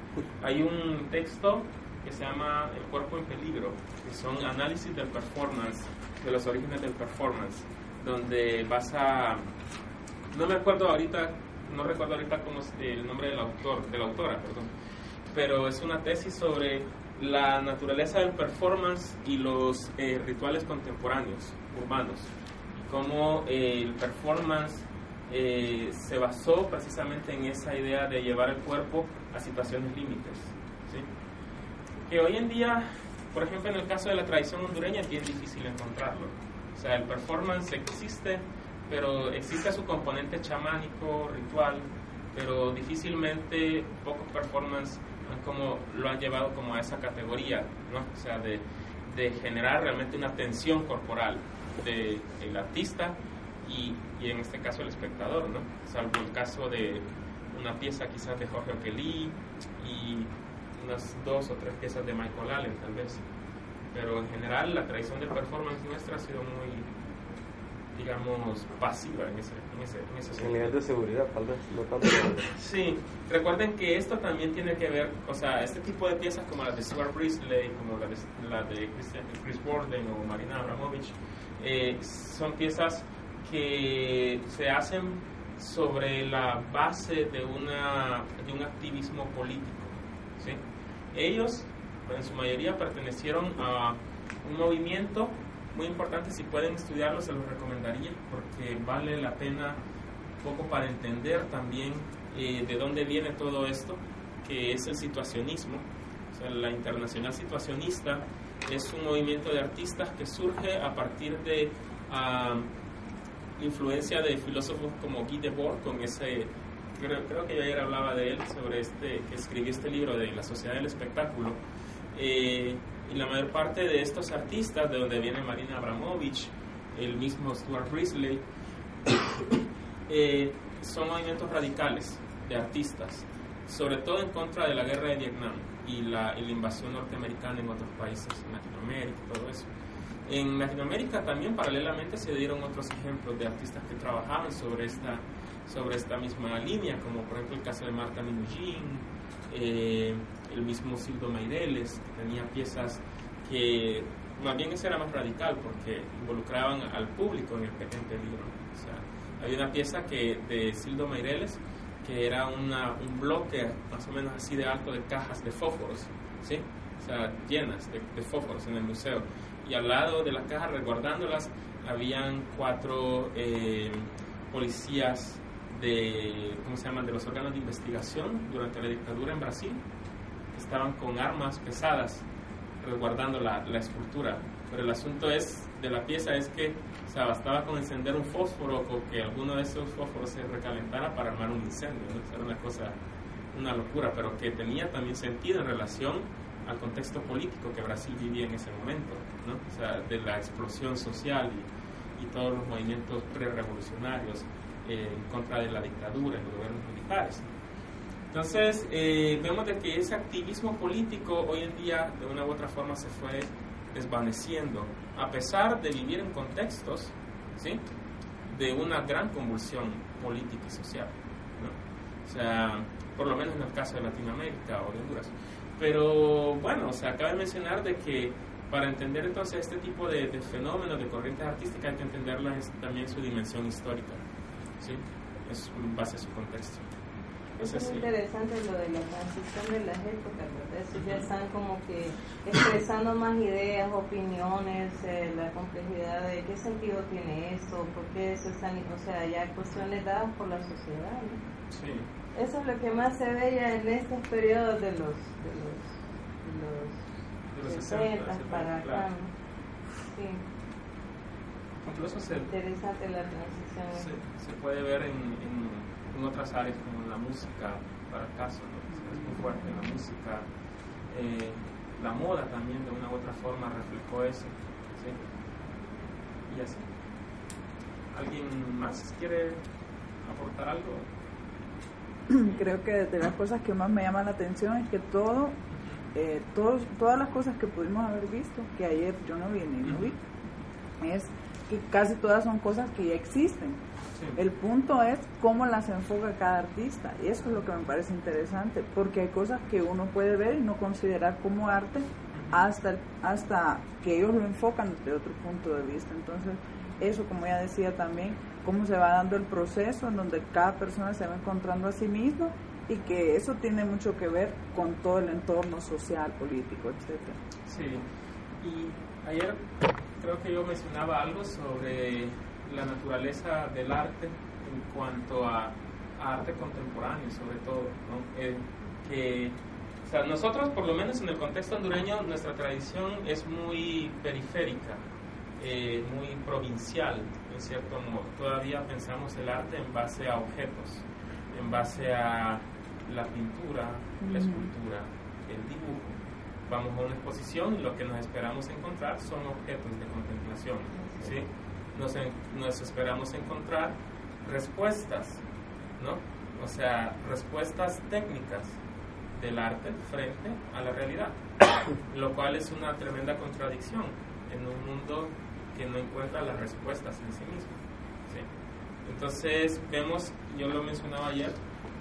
Hay un texto que se llama El cuerpo en peligro, que son análisis del performance, de los orígenes del performance, donde vas a... No me acuerdo ahorita, no recuerdo ahorita cómo es el nombre del autor, de la autora, perdón, pero es una tesis sobre la naturaleza del performance y los eh, rituales contemporáneos urbanos, y cómo eh, el performance eh, se basó precisamente en esa idea de llevar el cuerpo a situaciones límites. ¿sí? Que hoy en día, por ejemplo, en el caso de la tradición hondureña, es bien difícil encontrarlo. O sea, el performance existe, pero existe su componente chamánico, ritual, pero difícilmente pocos performance han como, lo han llevado como a esa categoría, ¿no? O sea, de, de generar realmente una tensión corporal del el artista y, y en este caso el espectador, ¿no? Salvo el caso de una pieza quizás de Jorge O'Kelly y unas dos o tres piezas de Michael Allen tal vez. Pero en general la tradición del performance nuestra ha sido muy, digamos, pasiva en ese, en ese, en ese El nivel de seguridad, tal vez, no tanto. Sí, recuerden que esto también tiene que ver, o sea, este tipo de piezas como las de Stuart Brisley, como la de, la de Christian- Chris Borden o Marina Abramovich, eh, son piezas que se hacen sobre la base de, una, de un activismo político. ¿sí? Ellos, en su mayoría, pertenecieron a un movimiento muy importante, si pueden estudiarlo se los recomendaría, porque vale la pena un poco para entender también eh, de dónde viene todo esto, que es el situacionismo. O sea, la internacional situacionista es un movimiento de artistas que surge a partir de ah, influencia de filósofos como Guy Debord, con ese, creo, creo que ayer hablaba de él, sobre este, que escribió este libro de La Sociedad del Espectáculo. Eh, y la mayor parte de estos artistas, de donde viene Marina Abramovich, el mismo Stuart Brisley, eh, son movimientos radicales de artistas, sobre todo en contra de la guerra de Vietnam y la, y la invasión norteamericana en otros países, en Latinoamérica y todo eso. En Latinoamérica también paralelamente se dieron otros ejemplos de artistas que trabajaban sobre esta, sobre esta misma línea, como por ejemplo el caso de Marta Minujín, eh, el mismo Sildo Meireles, que tenía piezas que más bien ese era más radical porque involucraban al público en el, en peligro. O había una pieza que de Sildo Meireles que era una, un bloque más o menos así de alto de cajas de fósforos, ¿sí? O sea, llenas de, de fósforos en el museo. Y al lado de las cajas, resguardándolas, habían cuatro eh, policías de, ¿cómo se llaman?, de los órganos de investigación durante la dictadura en Brasil, estaban con armas pesadas resguardando la, la escultura. Pero el asunto es de la pieza es que o bastaba con encender un fósforo o que alguno de esos fósforos se recalentara para armar un incendio. ¿no? Era una cosa, una locura, pero que tenía también sentido en relación al contexto político que Brasil vivía en ese momento, ¿no? o sea, de la explosión social y, y todos los movimientos prerevolucionarios eh, en contra de la dictadura y los gobiernos militares. Entonces, eh, vemos de que ese activismo político hoy en día, de una u otra forma, se fue desvaneciendo, a pesar de vivir en contextos ¿sí? de una gran convulsión política y social. ¿no? O sea, por lo menos en el caso de Latinoamérica o de Honduras. Pero bueno, o sea, cabe mencionar de que para entender entonces este tipo de, fenómenos, de corrientes artísticas, hay que entenderlas también su dimensión histórica, ¿sí? Es en base a su contexto. Eso es interesante lo de la transición de las épocas, ¿verdad? Eso ya están como que expresando más ideas, opiniones, eh, la complejidad de qué sentido tiene esto, por qué eso están, o sea, ya cuestiones dadas por la sociedad, ¿no? Sí. Eso es lo que más se ve ya en estos periodos de los, de los, de los, De los 60 60, para acá, claro. Sí, Incluso se, interesante la transición. se, se puede ver en, en, en otras áreas como la música, para el caso, ¿no? es muy fuerte la música. Eh, la moda también de una u otra forma reflejó eso. ¿sí? Y así. ¿Alguien más quiere aportar algo? Creo que de las cosas que más me llama la atención es que todo, eh, todos, todas las cosas que pudimos haber visto, que ayer yo no vi ni no vi, es que casi todas son cosas que ya existen. El punto es cómo las enfoca cada artista y eso es lo que me parece interesante porque hay cosas que uno puede ver y no considerar como arte hasta, hasta que ellos lo enfocan desde otro punto de vista. Entonces, eso como ya decía también, cómo se va dando el proceso en donde cada persona se va encontrando a sí mismo y que eso tiene mucho que ver con todo el entorno social, político, etcétera. Sí, y ayer creo que yo mencionaba algo sobre la naturaleza del arte en cuanto a, a arte contemporáneo, sobre todo, ¿no? Eh, que, o sea, nosotros, por lo menos en el contexto hondureño, nuestra tradición es muy periférica, eh, muy provincial, en cierto modo. Todavía pensamos el arte en base a objetos, en base a la pintura, la escultura, el dibujo. Vamos a una exposición y lo que nos esperamos encontrar son objetos de contemplación, ¿sí? Nos, nos esperamos encontrar respuestas, ¿no? O sea, respuestas técnicas del arte frente a la realidad, lo cual es una tremenda contradicción en un mundo que no encuentra las respuestas en sí mismo. ¿sí? Entonces vemos, yo lo mencionaba ayer,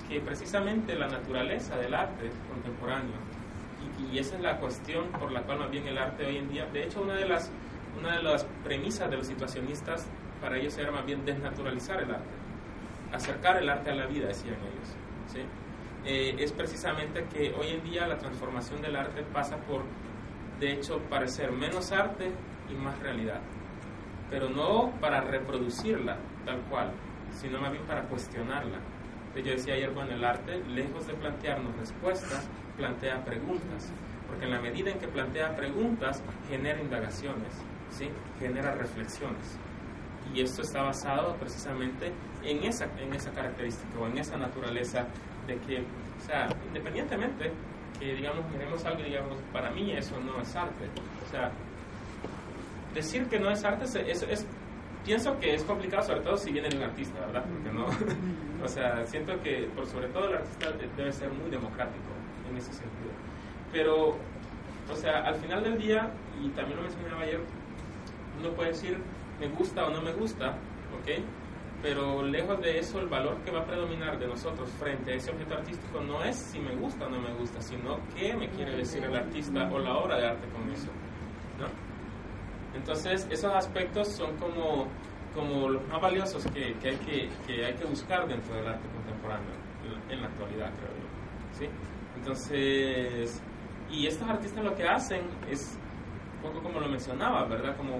que precisamente la naturaleza del arte contemporáneo, y, y esa es la cuestión por la cual más bien el arte hoy en día, de hecho una de las, una de las premisas de los situacionistas para ellos era más bien desnaturalizar el arte, acercar el arte a la vida, decían ellos. ¿sí? Eh, es precisamente que hoy en día la transformación del arte pasa por, de hecho, parecer menos arte y más realidad, pero no para reproducirla tal cual, sino más bien para cuestionarla. Yo decía ayer, bueno, el arte, lejos de plantearnos respuestas, plantea preguntas, porque en la medida en que plantea preguntas, genera indagaciones, genera reflexiones. Y esto está basado precisamente en esa, en esa característica o en esa naturaleza de que, sea, independientemente que, digamos, miremos algo digamos, para mí eso no es arte. O sea, decir que no es arte es- pienso que es complicado, sobre todo si viene de un artista, ¿verdad? Porque no, o sea, siento que por sobre todo el artista debe ser muy democrático en ese sentido. Pero, o sea, al final del día, y también lo mencionaba ayer, uno puede decir me gusta o no me gusta, ¿ok? Pero lejos de eso, el valor que va a predominar de nosotros frente a ese objeto artístico no es si me gusta o no me gusta, sino qué me quiere decir el artista o la obra de arte con eso. Entonces, esos aspectos son como, como los más valiosos que, que, hay que, que hay que buscar dentro del arte contemporáneo en, en la actualidad, creo yo. ¿sí? Entonces, y estos artistas lo que hacen es, un poco como lo mencionaba, ¿verdad? Como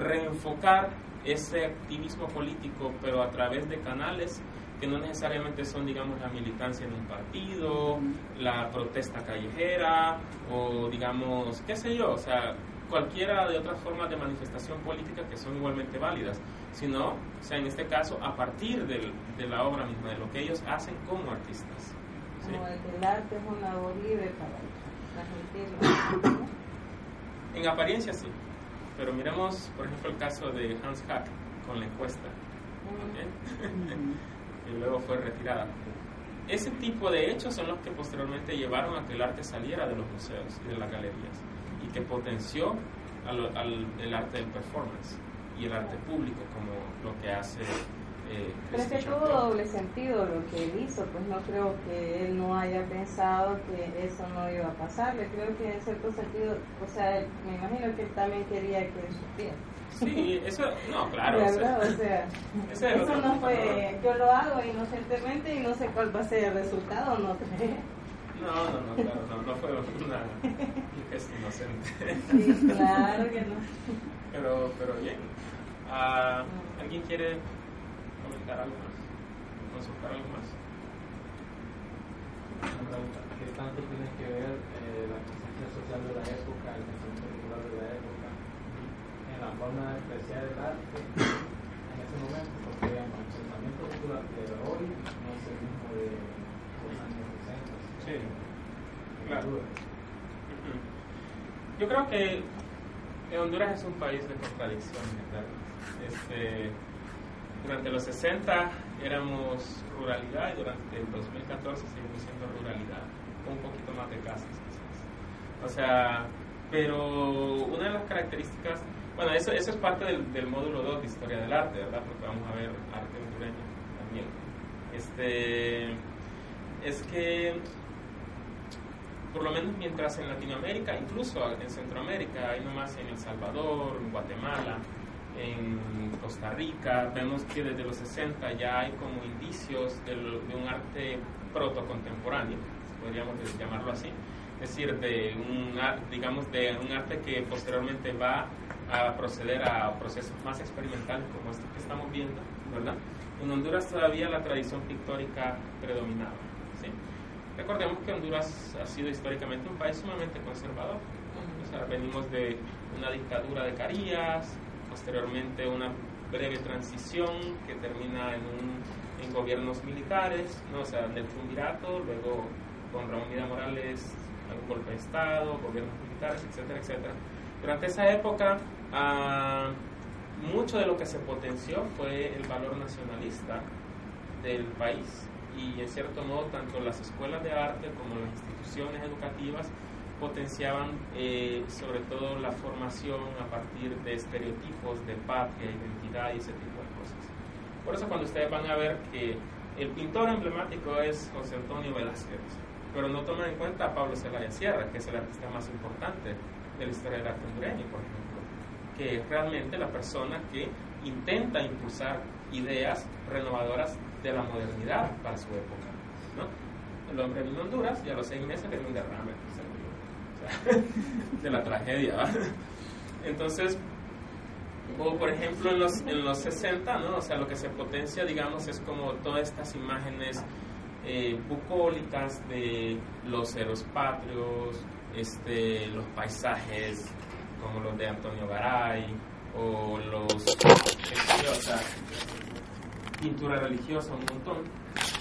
reenfocar ese activismo político, pero a través de canales que no necesariamente son, digamos, la militancia en un partido, la protesta callejera, o digamos, qué sé yo, o sea, cualquiera de otras formas de manifestación política que son igualmente válidas, sino, o sea, en este caso, a partir del, de la obra misma, de lo que ellos hacen como artistas. ¿sí? Como el arte es una labor libre para transmitirlo. En apariencia sí, pero miremos, por ejemplo, el caso de Hans Hack con la encuesta, ¿ok? y luego fue retirada. Ese tipo de hechos son los que posteriormente llevaron a que el arte saliera de los museos y de las galerías y que potenció al, al- el arte del performance y el arte público como lo que hace eh, Pero es que tuvo doble sentido lo que él hizo, pues no creo que él no haya pensado que eso no iba a pasarle, creo que en cierto sentido, o sea, me imagino que él también quería que supiera. Sí, eso, no, claro. o sea, ¿Verdad? O sea, es eso no fue, yo lo hago inocentemente y no sé cuál va a ser el resultado, no sé. No, no, no, claro, no, no fue una un gesto inocente. Sí, claro que no. Pero, pero bien. Ah, ¿Alguien quiere comentar algo más? ¿Consultar algo más? Una pregunta, ¿Qué tanto tiene que ver eh, la conciencia social de la época, el pensamiento cultural de la época, en la forma de apreciar el arte en ese momento? Porque digamos, el pensamiento cultural de hoy no es el mismo de los años 60. Sí, claro. Yo creo que Honduras es un país de contradicciones, ¿verdad? Este, durante los 60 éramos ruralidad y durante el 2014 seguimos siendo ruralidad, con un poquito más de casas quizás. O sea, pero una de las características, bueno, eso, eso es parte del, del módulo 2 de Historia del Arte, ¿verdad? Porque vamos a ver arte hondureño también. Este, es que por lo menos mientras en Latinoamérica, incluso en Centroamérica, hay nomás en El Salvador, en Guatemala, en Costa Rica, vemos que desde los 60 ya hay como indicios de, lo- de un arte protocontemporáneo, podríamos llamarlo así, es decir, de un, digamos, de un arte que posteriormente va a proceder a procesos más experimentales como estos que estamos viendo, ¿verdad? En Honduras todavía la tradición pictórica predominaba, ¿sí? Recordemos que Honduras ha sido históricamente un país sumamente conservador. O sea, venimos de una dictadura de Carías, posteriormente una breve transición que termina en, en gobiernos militares, ¿no? o sea, del triunvirato, luego con Raúl Vida Morales, un golpe de Estado, gobiernos militares, etcétera, etcétera. Durante esa época, ah, mucho de lo que se potenció fue el valor nacionalista del país y en cierto modo tanto las escuelas de arte como las instituciones educativas potenciaban eh, sobre todo la formación a partir de estereotipos de patria, identidad y ese tipo de cosas. Por eso cuando ustedes van a ver que el pintor emblemático es José Antonio Velázquez, pero no toman en cuenta a Pablo Celaya Sierra, que es el artista más importante de la historia del arte hondureño, por ejemplo, que es realmente la persona que intenta impulsar ideas renovadoras de la modernidad para su época. ¿no? El hombre a Honduras y a los seis meses le un derrame de la tragedia. Entonces, o por ejemplo en los, en los 60, ¿no? o sea, lo que se potencia, digamos, es como todas estas imágenes eh, bucólicas de los héroes patrios, este, los paisajes como los de Antonio Garay, o los, yo, o sea, pintura religiosa, un montón.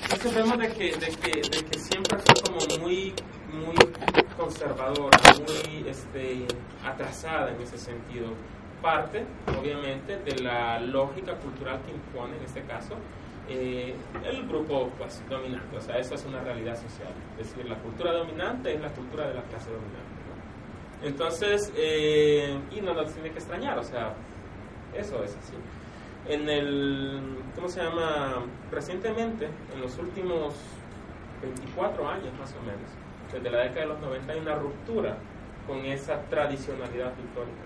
Entonces vemos de que, de que, de que siempre fue como muy, muy conservadora, muy este, atrasada en ese sentido. Parte, obviamente, de la lógica cultural que impone en este caso eh, el grupo pues dominante, o sea, eso es una realidad social. Es decir, la cultura dominante es la cultura de la clase dominante. ¿no? Entonces, eh, y no nos tiene que extrañar, o sea, eso es así. En el, ¿cómo se llama? Recientemente, en los últimos 24 años más o menos, desde la década de los 90 hay una ruptura con esa tradicionalidad pictórica,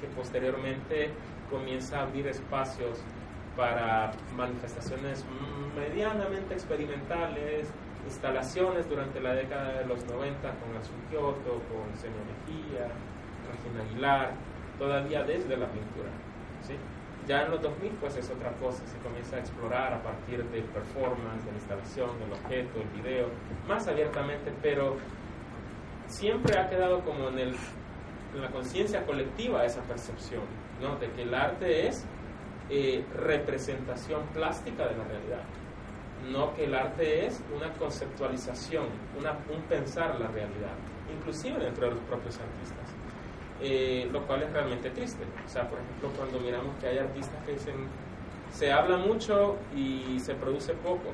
que posteriormente comienza a abrir espacios para manifestaciones medianamente experimentales, instalaciones durante la década de los 90 con Azul Kyoto, con Senio Mejía, Regina Aguilar, todavía desde la pintura. Ya en los 2000 pues es otra cosa, se comienza a explorar a partir del performance, de la instalación, del objeto, el video, más abiertamente, pero siempre ha quedado como en, la conciencia colectiva esa percepción, ¿no? de que el arte es eh, representación plástica de la realidad, no que el arte es una conceptualización, un pensar la realidad, inclusive dentro de los propios artistas. Eh, lo cual es realmente triste. O sea, por ejemplo, cuando miramos que hay artistas que dicen, se habla mucho y se produce poco,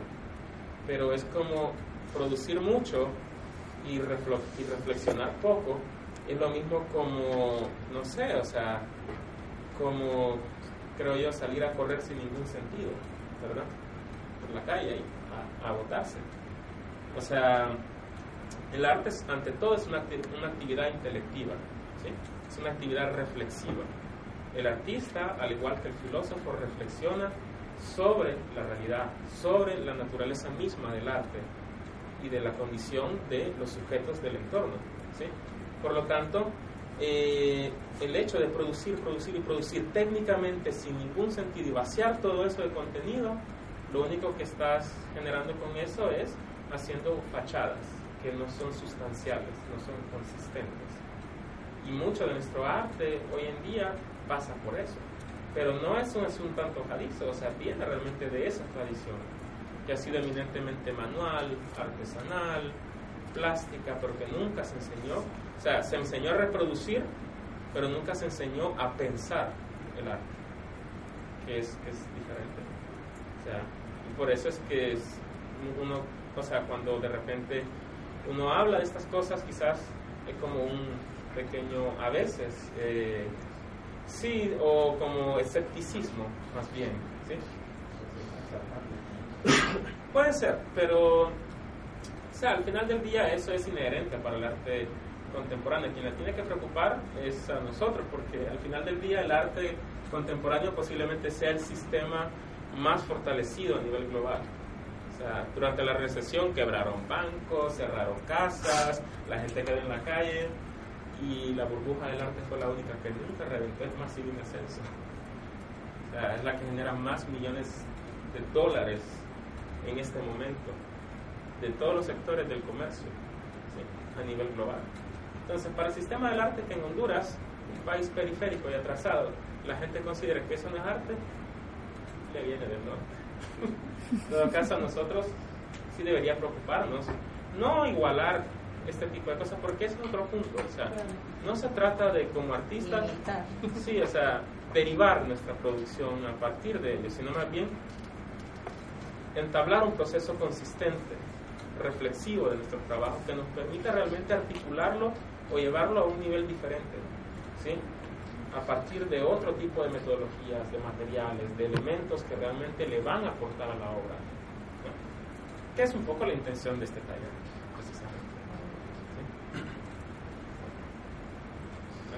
pero es como producir mucho y, y reflexionar poco, es lo mismo como, no sé, o sea, como, creo yo, salir a correr sin ningún sentido, ¿verdad? Por la calle y a, a agotarse. O sea, el arte ante todo es una, una actividad intelectiva, ¿sí? Es una actividad reflexiva. El artista, al igual que el filósofo, reflexiona sobre la realidad, sobre la naturaleza misma del arte y de la condición de los sujetos del entorno. Por lo tanto, eh, el hecho de producir, producir y producir técnicamente sin ningún sentido y vaciar todo eso de contenido, lo único que estás generando con eso es haciendo fachadas que no son sustanciales, no son consistentes. Y mucho de nuestro arte hoy en día pasa por eso. Pero no es un asunto antojadizo, o sea, viene realmente de esa tradición, que ha sido eminentemente manual, artesanal, plástica, pero que nunca se enseñó, o sea, se enseñó a reproducir, pero nunca se enseñó a pensar el arte, que es, que es diferente. O sea, y por eso es que es uno, o sea, cuando de repente uno habla de estas cosas, quizás es como un pequeño, a veces, eh, sí, o como escepticismo, más bien, ¿sí? Puede ser, pero, o sea, al final del día eso es inherente para el arte contemporáneo. Quien la tiene que preocupar es a nosotros, porque al final del día el arte contemporáneo posiblemente sea el sistema más fortalecido a nivel global. O sea, durante la recesión quebraron bancos, cerraron casas, la gente quedó en la calle y la burbuja del arte fue la única que nunca reventó, es más en ascenso. O sea, es la que genera más millones de dólares en este momento de todos los sectores del comercio ¿sí? a nivel global. Entonces, para el sistema del arte que en Honduras, un país periférico y atrasado, la gente considera que eso no es arte, le viene del norte. en todo caso, a nosotros sí debería preocuparnos, no igualar este tipo de cosas, porque es otro punto. O sea, no se trata de como artistas, sí, o sea, derivar nuestra producción a partir de ello, sino más bien entablar un proceso consistente, reflexivo de nuestro trabajo, que nos permita realmente articularlo o llevarlo a un nivel diferente, ¿sí? a partir de otro tipo de metodologías, de materiales, de elementos que realmente le van a aportar a la obra. ¿no? Que es un poco la intención de este taller, precisamente.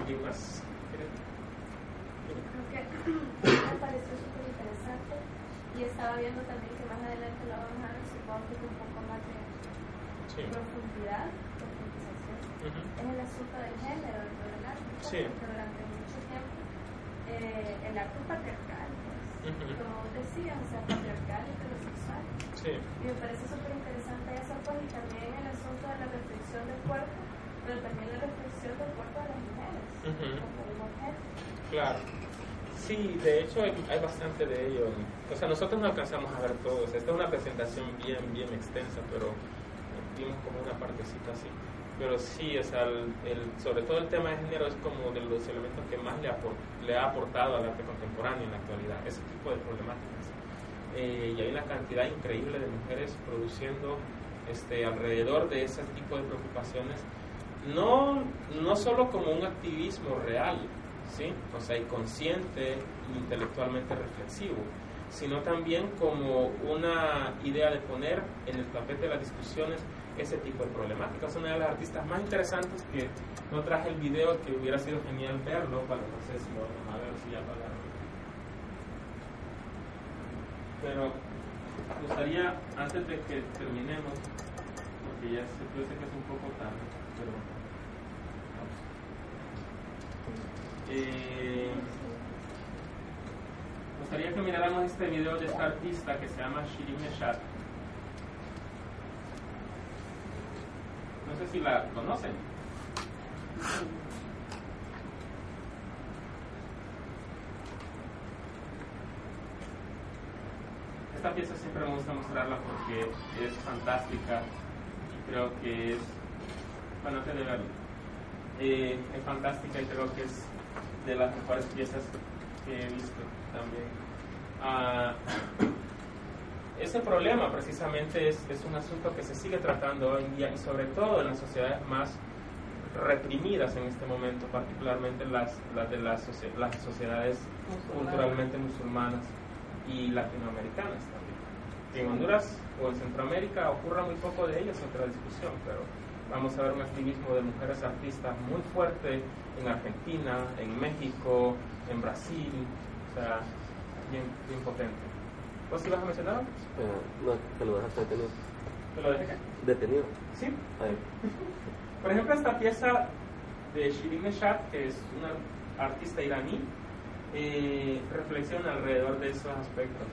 ¿Sí? ¿Alguien más? Creo que me pareció súper interesante y estaba viendo también que más adelante lo vamos a ver, supongo que un poco más de Sí. profundidad, profundización, es el asunto del género dentro del arte, Sí. porque durante mucho tiempo eh, el arte es patriarcal, pues, Ujú. como vos decías, o sea, patriarcal y heterosexual. Sí. Y me parece súper interesante eso, pues, y también el asunto de la reflexión del cuerpo, pero también la reflexión del cuerpo de las mujeres, Ujú. como el objeto. Claro. Sí, de hecho hay, hay bastante de ello. O sea, nosotros no alcanzamos a ver todo. O sea, esta es una presentación bien, bien extensa, pero vimos como una partecita así. Pero sí, o sea, el, el- sobre todo el tema de género es como de los elementos que más le, apor- le ha aportado al arte contemporáneo en la actualidad, ese tipo de problemáticas. eh, y hay una cantidad increíble de mujeres produciendo este, alrededor de ese tipo de preocupaciones, no, no solo como un activismo real, ¿sí? o sea, y consciente, intelectualmente reflexivo, sino también como una idea de poner en el tapete de las discusiones ese tipo de problemáticas. Es una de las artistas más interesantes que no traje el video, que hubiera sido genial verlo, para no sé si lo vamos a ver si ya pagaron. Pero me gustaría, antes de que terminemos, porque ya sé, yo sé que es un poco tarde, pero vamos. Eh, gustaría que miráramos este video de esta artista que se llama Shirin Eshat. No sé si la conocen. Esta pieza siempre me gusta mostrarla porque es fantástica y creo que es, bueno, antes de verlo, eh, es fantástica y creo que es de las mejores piezas que he visto también. Ah, ese problema precisamente es, es, un asunto que se sigue tratando hoy en día y sobre todo en las sociedades más reprimidas en este momento, particularmente las, las de las, las sociedades culturalmente musulmanas y latinoamericanas también. En Honduras o en Centroamérica ocurra muy poco de ello es otra discusión, pero vamos a ver un activismo de mujeres artistas muy fuerte en Argentina, en México, en Brasil, o sea, bien, bien potente. ¿Vos ibas a mencionar? Eh, no, que lo dejaste detenido. ¿Que lo dejé? Detenido. Sí. Ahí. Por ejemplo, esta pieza de Shirin Neshat, que es una artista iraní, eh, reflexiona alrededor de esos aspectos.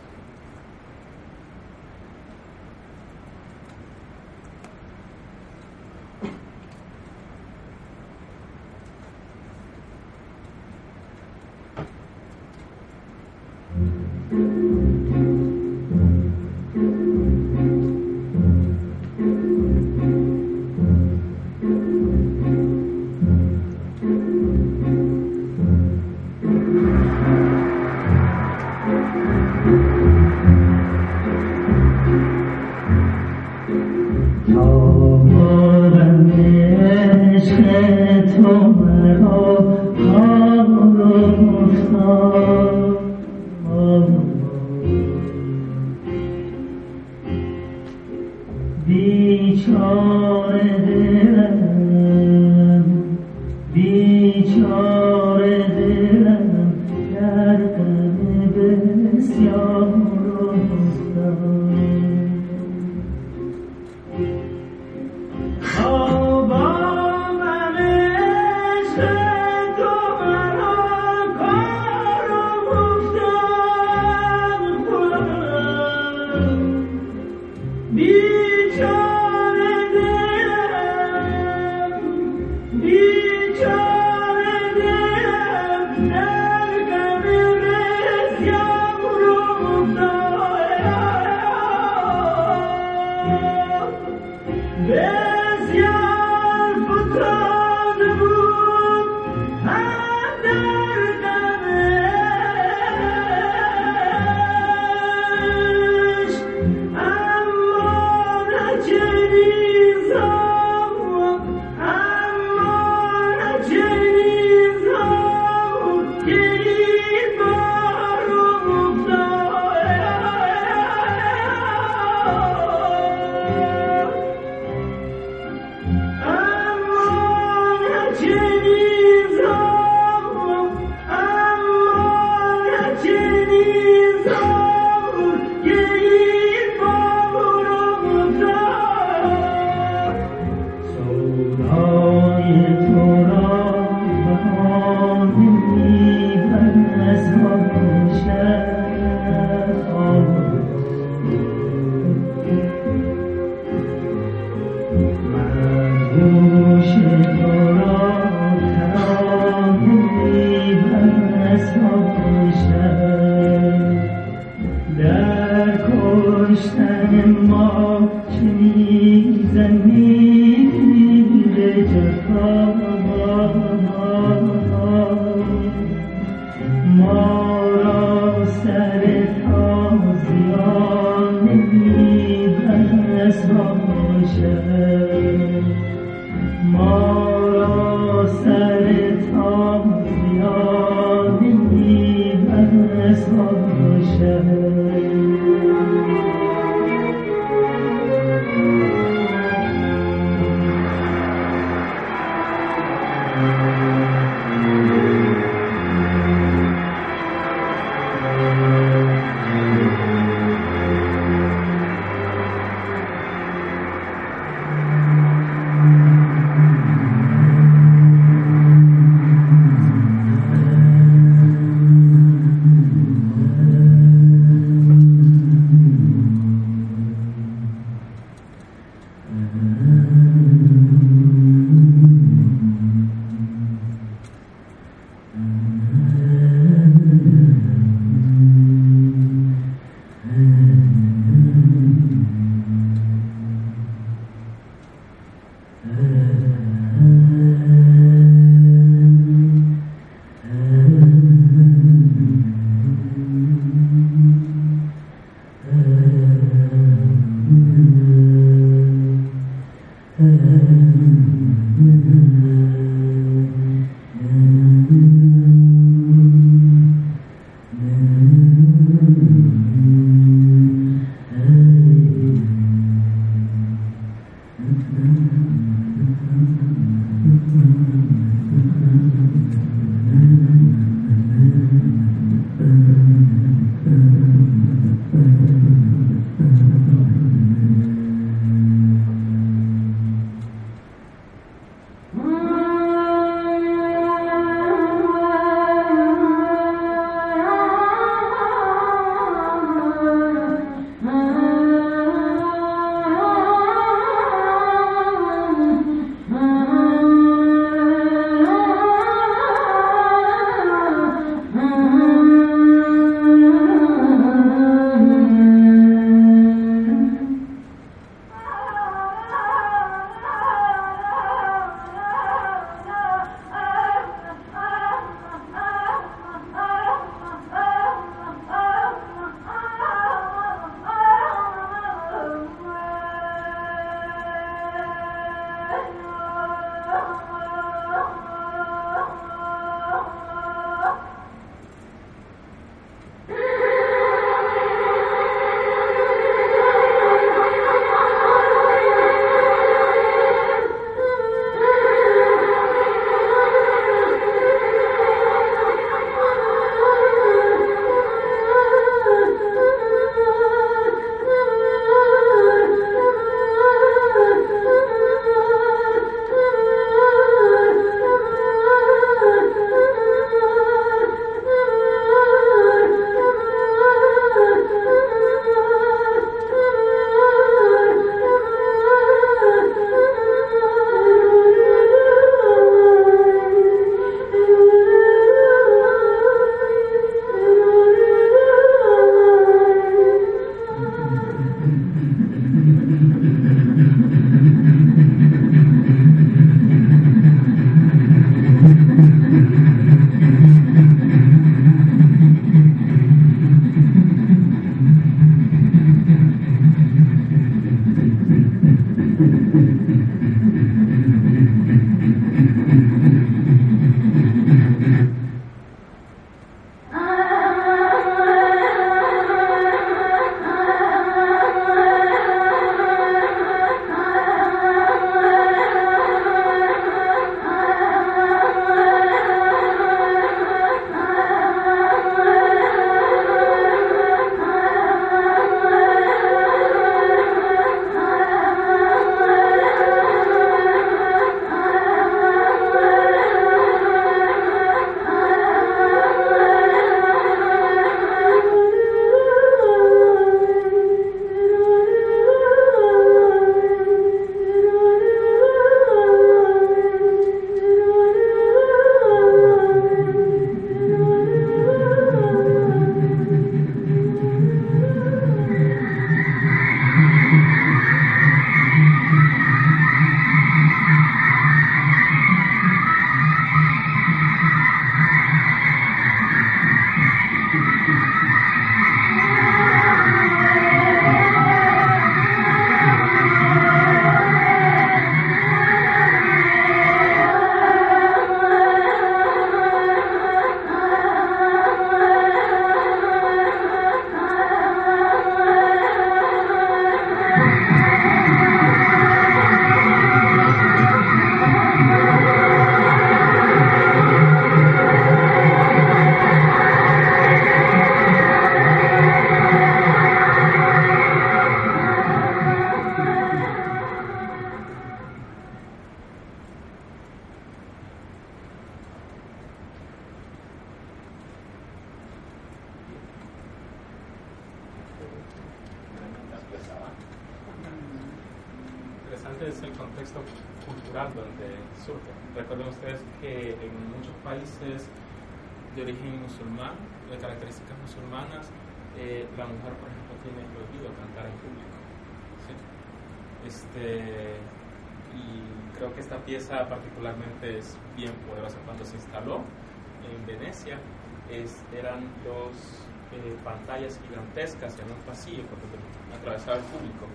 Pantallas gigantescas en un pasillo por donde atravesaba el público.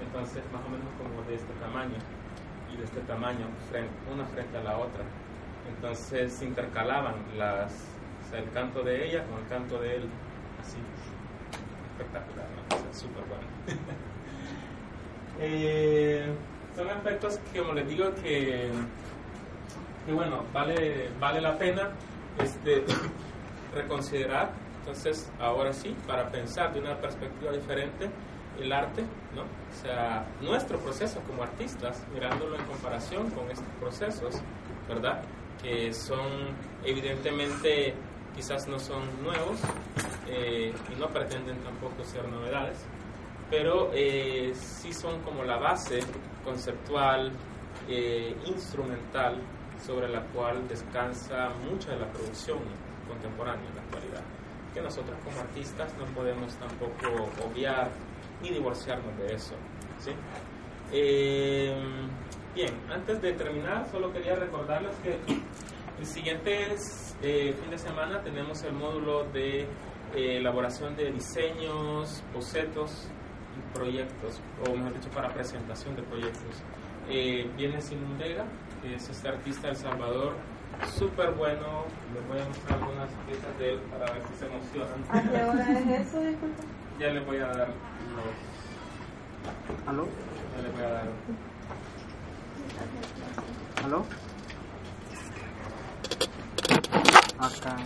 Entonces, más o menos como de este tamaño y de este tamaño, una frente a la otra. Entonces se intercalaban las, o sea, el canto de ella con el canto de él, así, espectacular, ¿no? O sea, súper bueno. Eh, son aspectos que, como les digo, que, que bueno, vale, vale la pena este, reconsiderar. Entonces, ahora sí, para pensar de una perspectiva diferente el arte, ¿no? O sea, nuestro proceso como artistas, mirándolo en comparación con estos procesos, ¿verdad? Que son evidentemente quizás no son nuevos eh, y no pretenden tampoco ser novedades, pero eh, sí son como la base conceptual, eh, instrumental, sobre la cual descansa mucha de la producción contemporánea en la actualidad, que nosotros como artistas no podemos tampoco obviar ni divorciarnos de eso. ¿sí? Eh, bien, antes de terminar, solo quería recordarles que el siguiente eh, fin de semana tenemos el módulo de eh, elaboración de diseños, bocetos y proyectos, o mejor dicho, para presentación de proyectos. Eh, viene Simón Vega, que es este artista de El Salvador, súper bueno. Les voy a mostrar algunas piezas de él para ver si se emocionan. ¿A qué hora es eso? Disculpa. Ya les voy a dar los. ¿Aló? Ya les voy a dar. ¿Aló? Acá.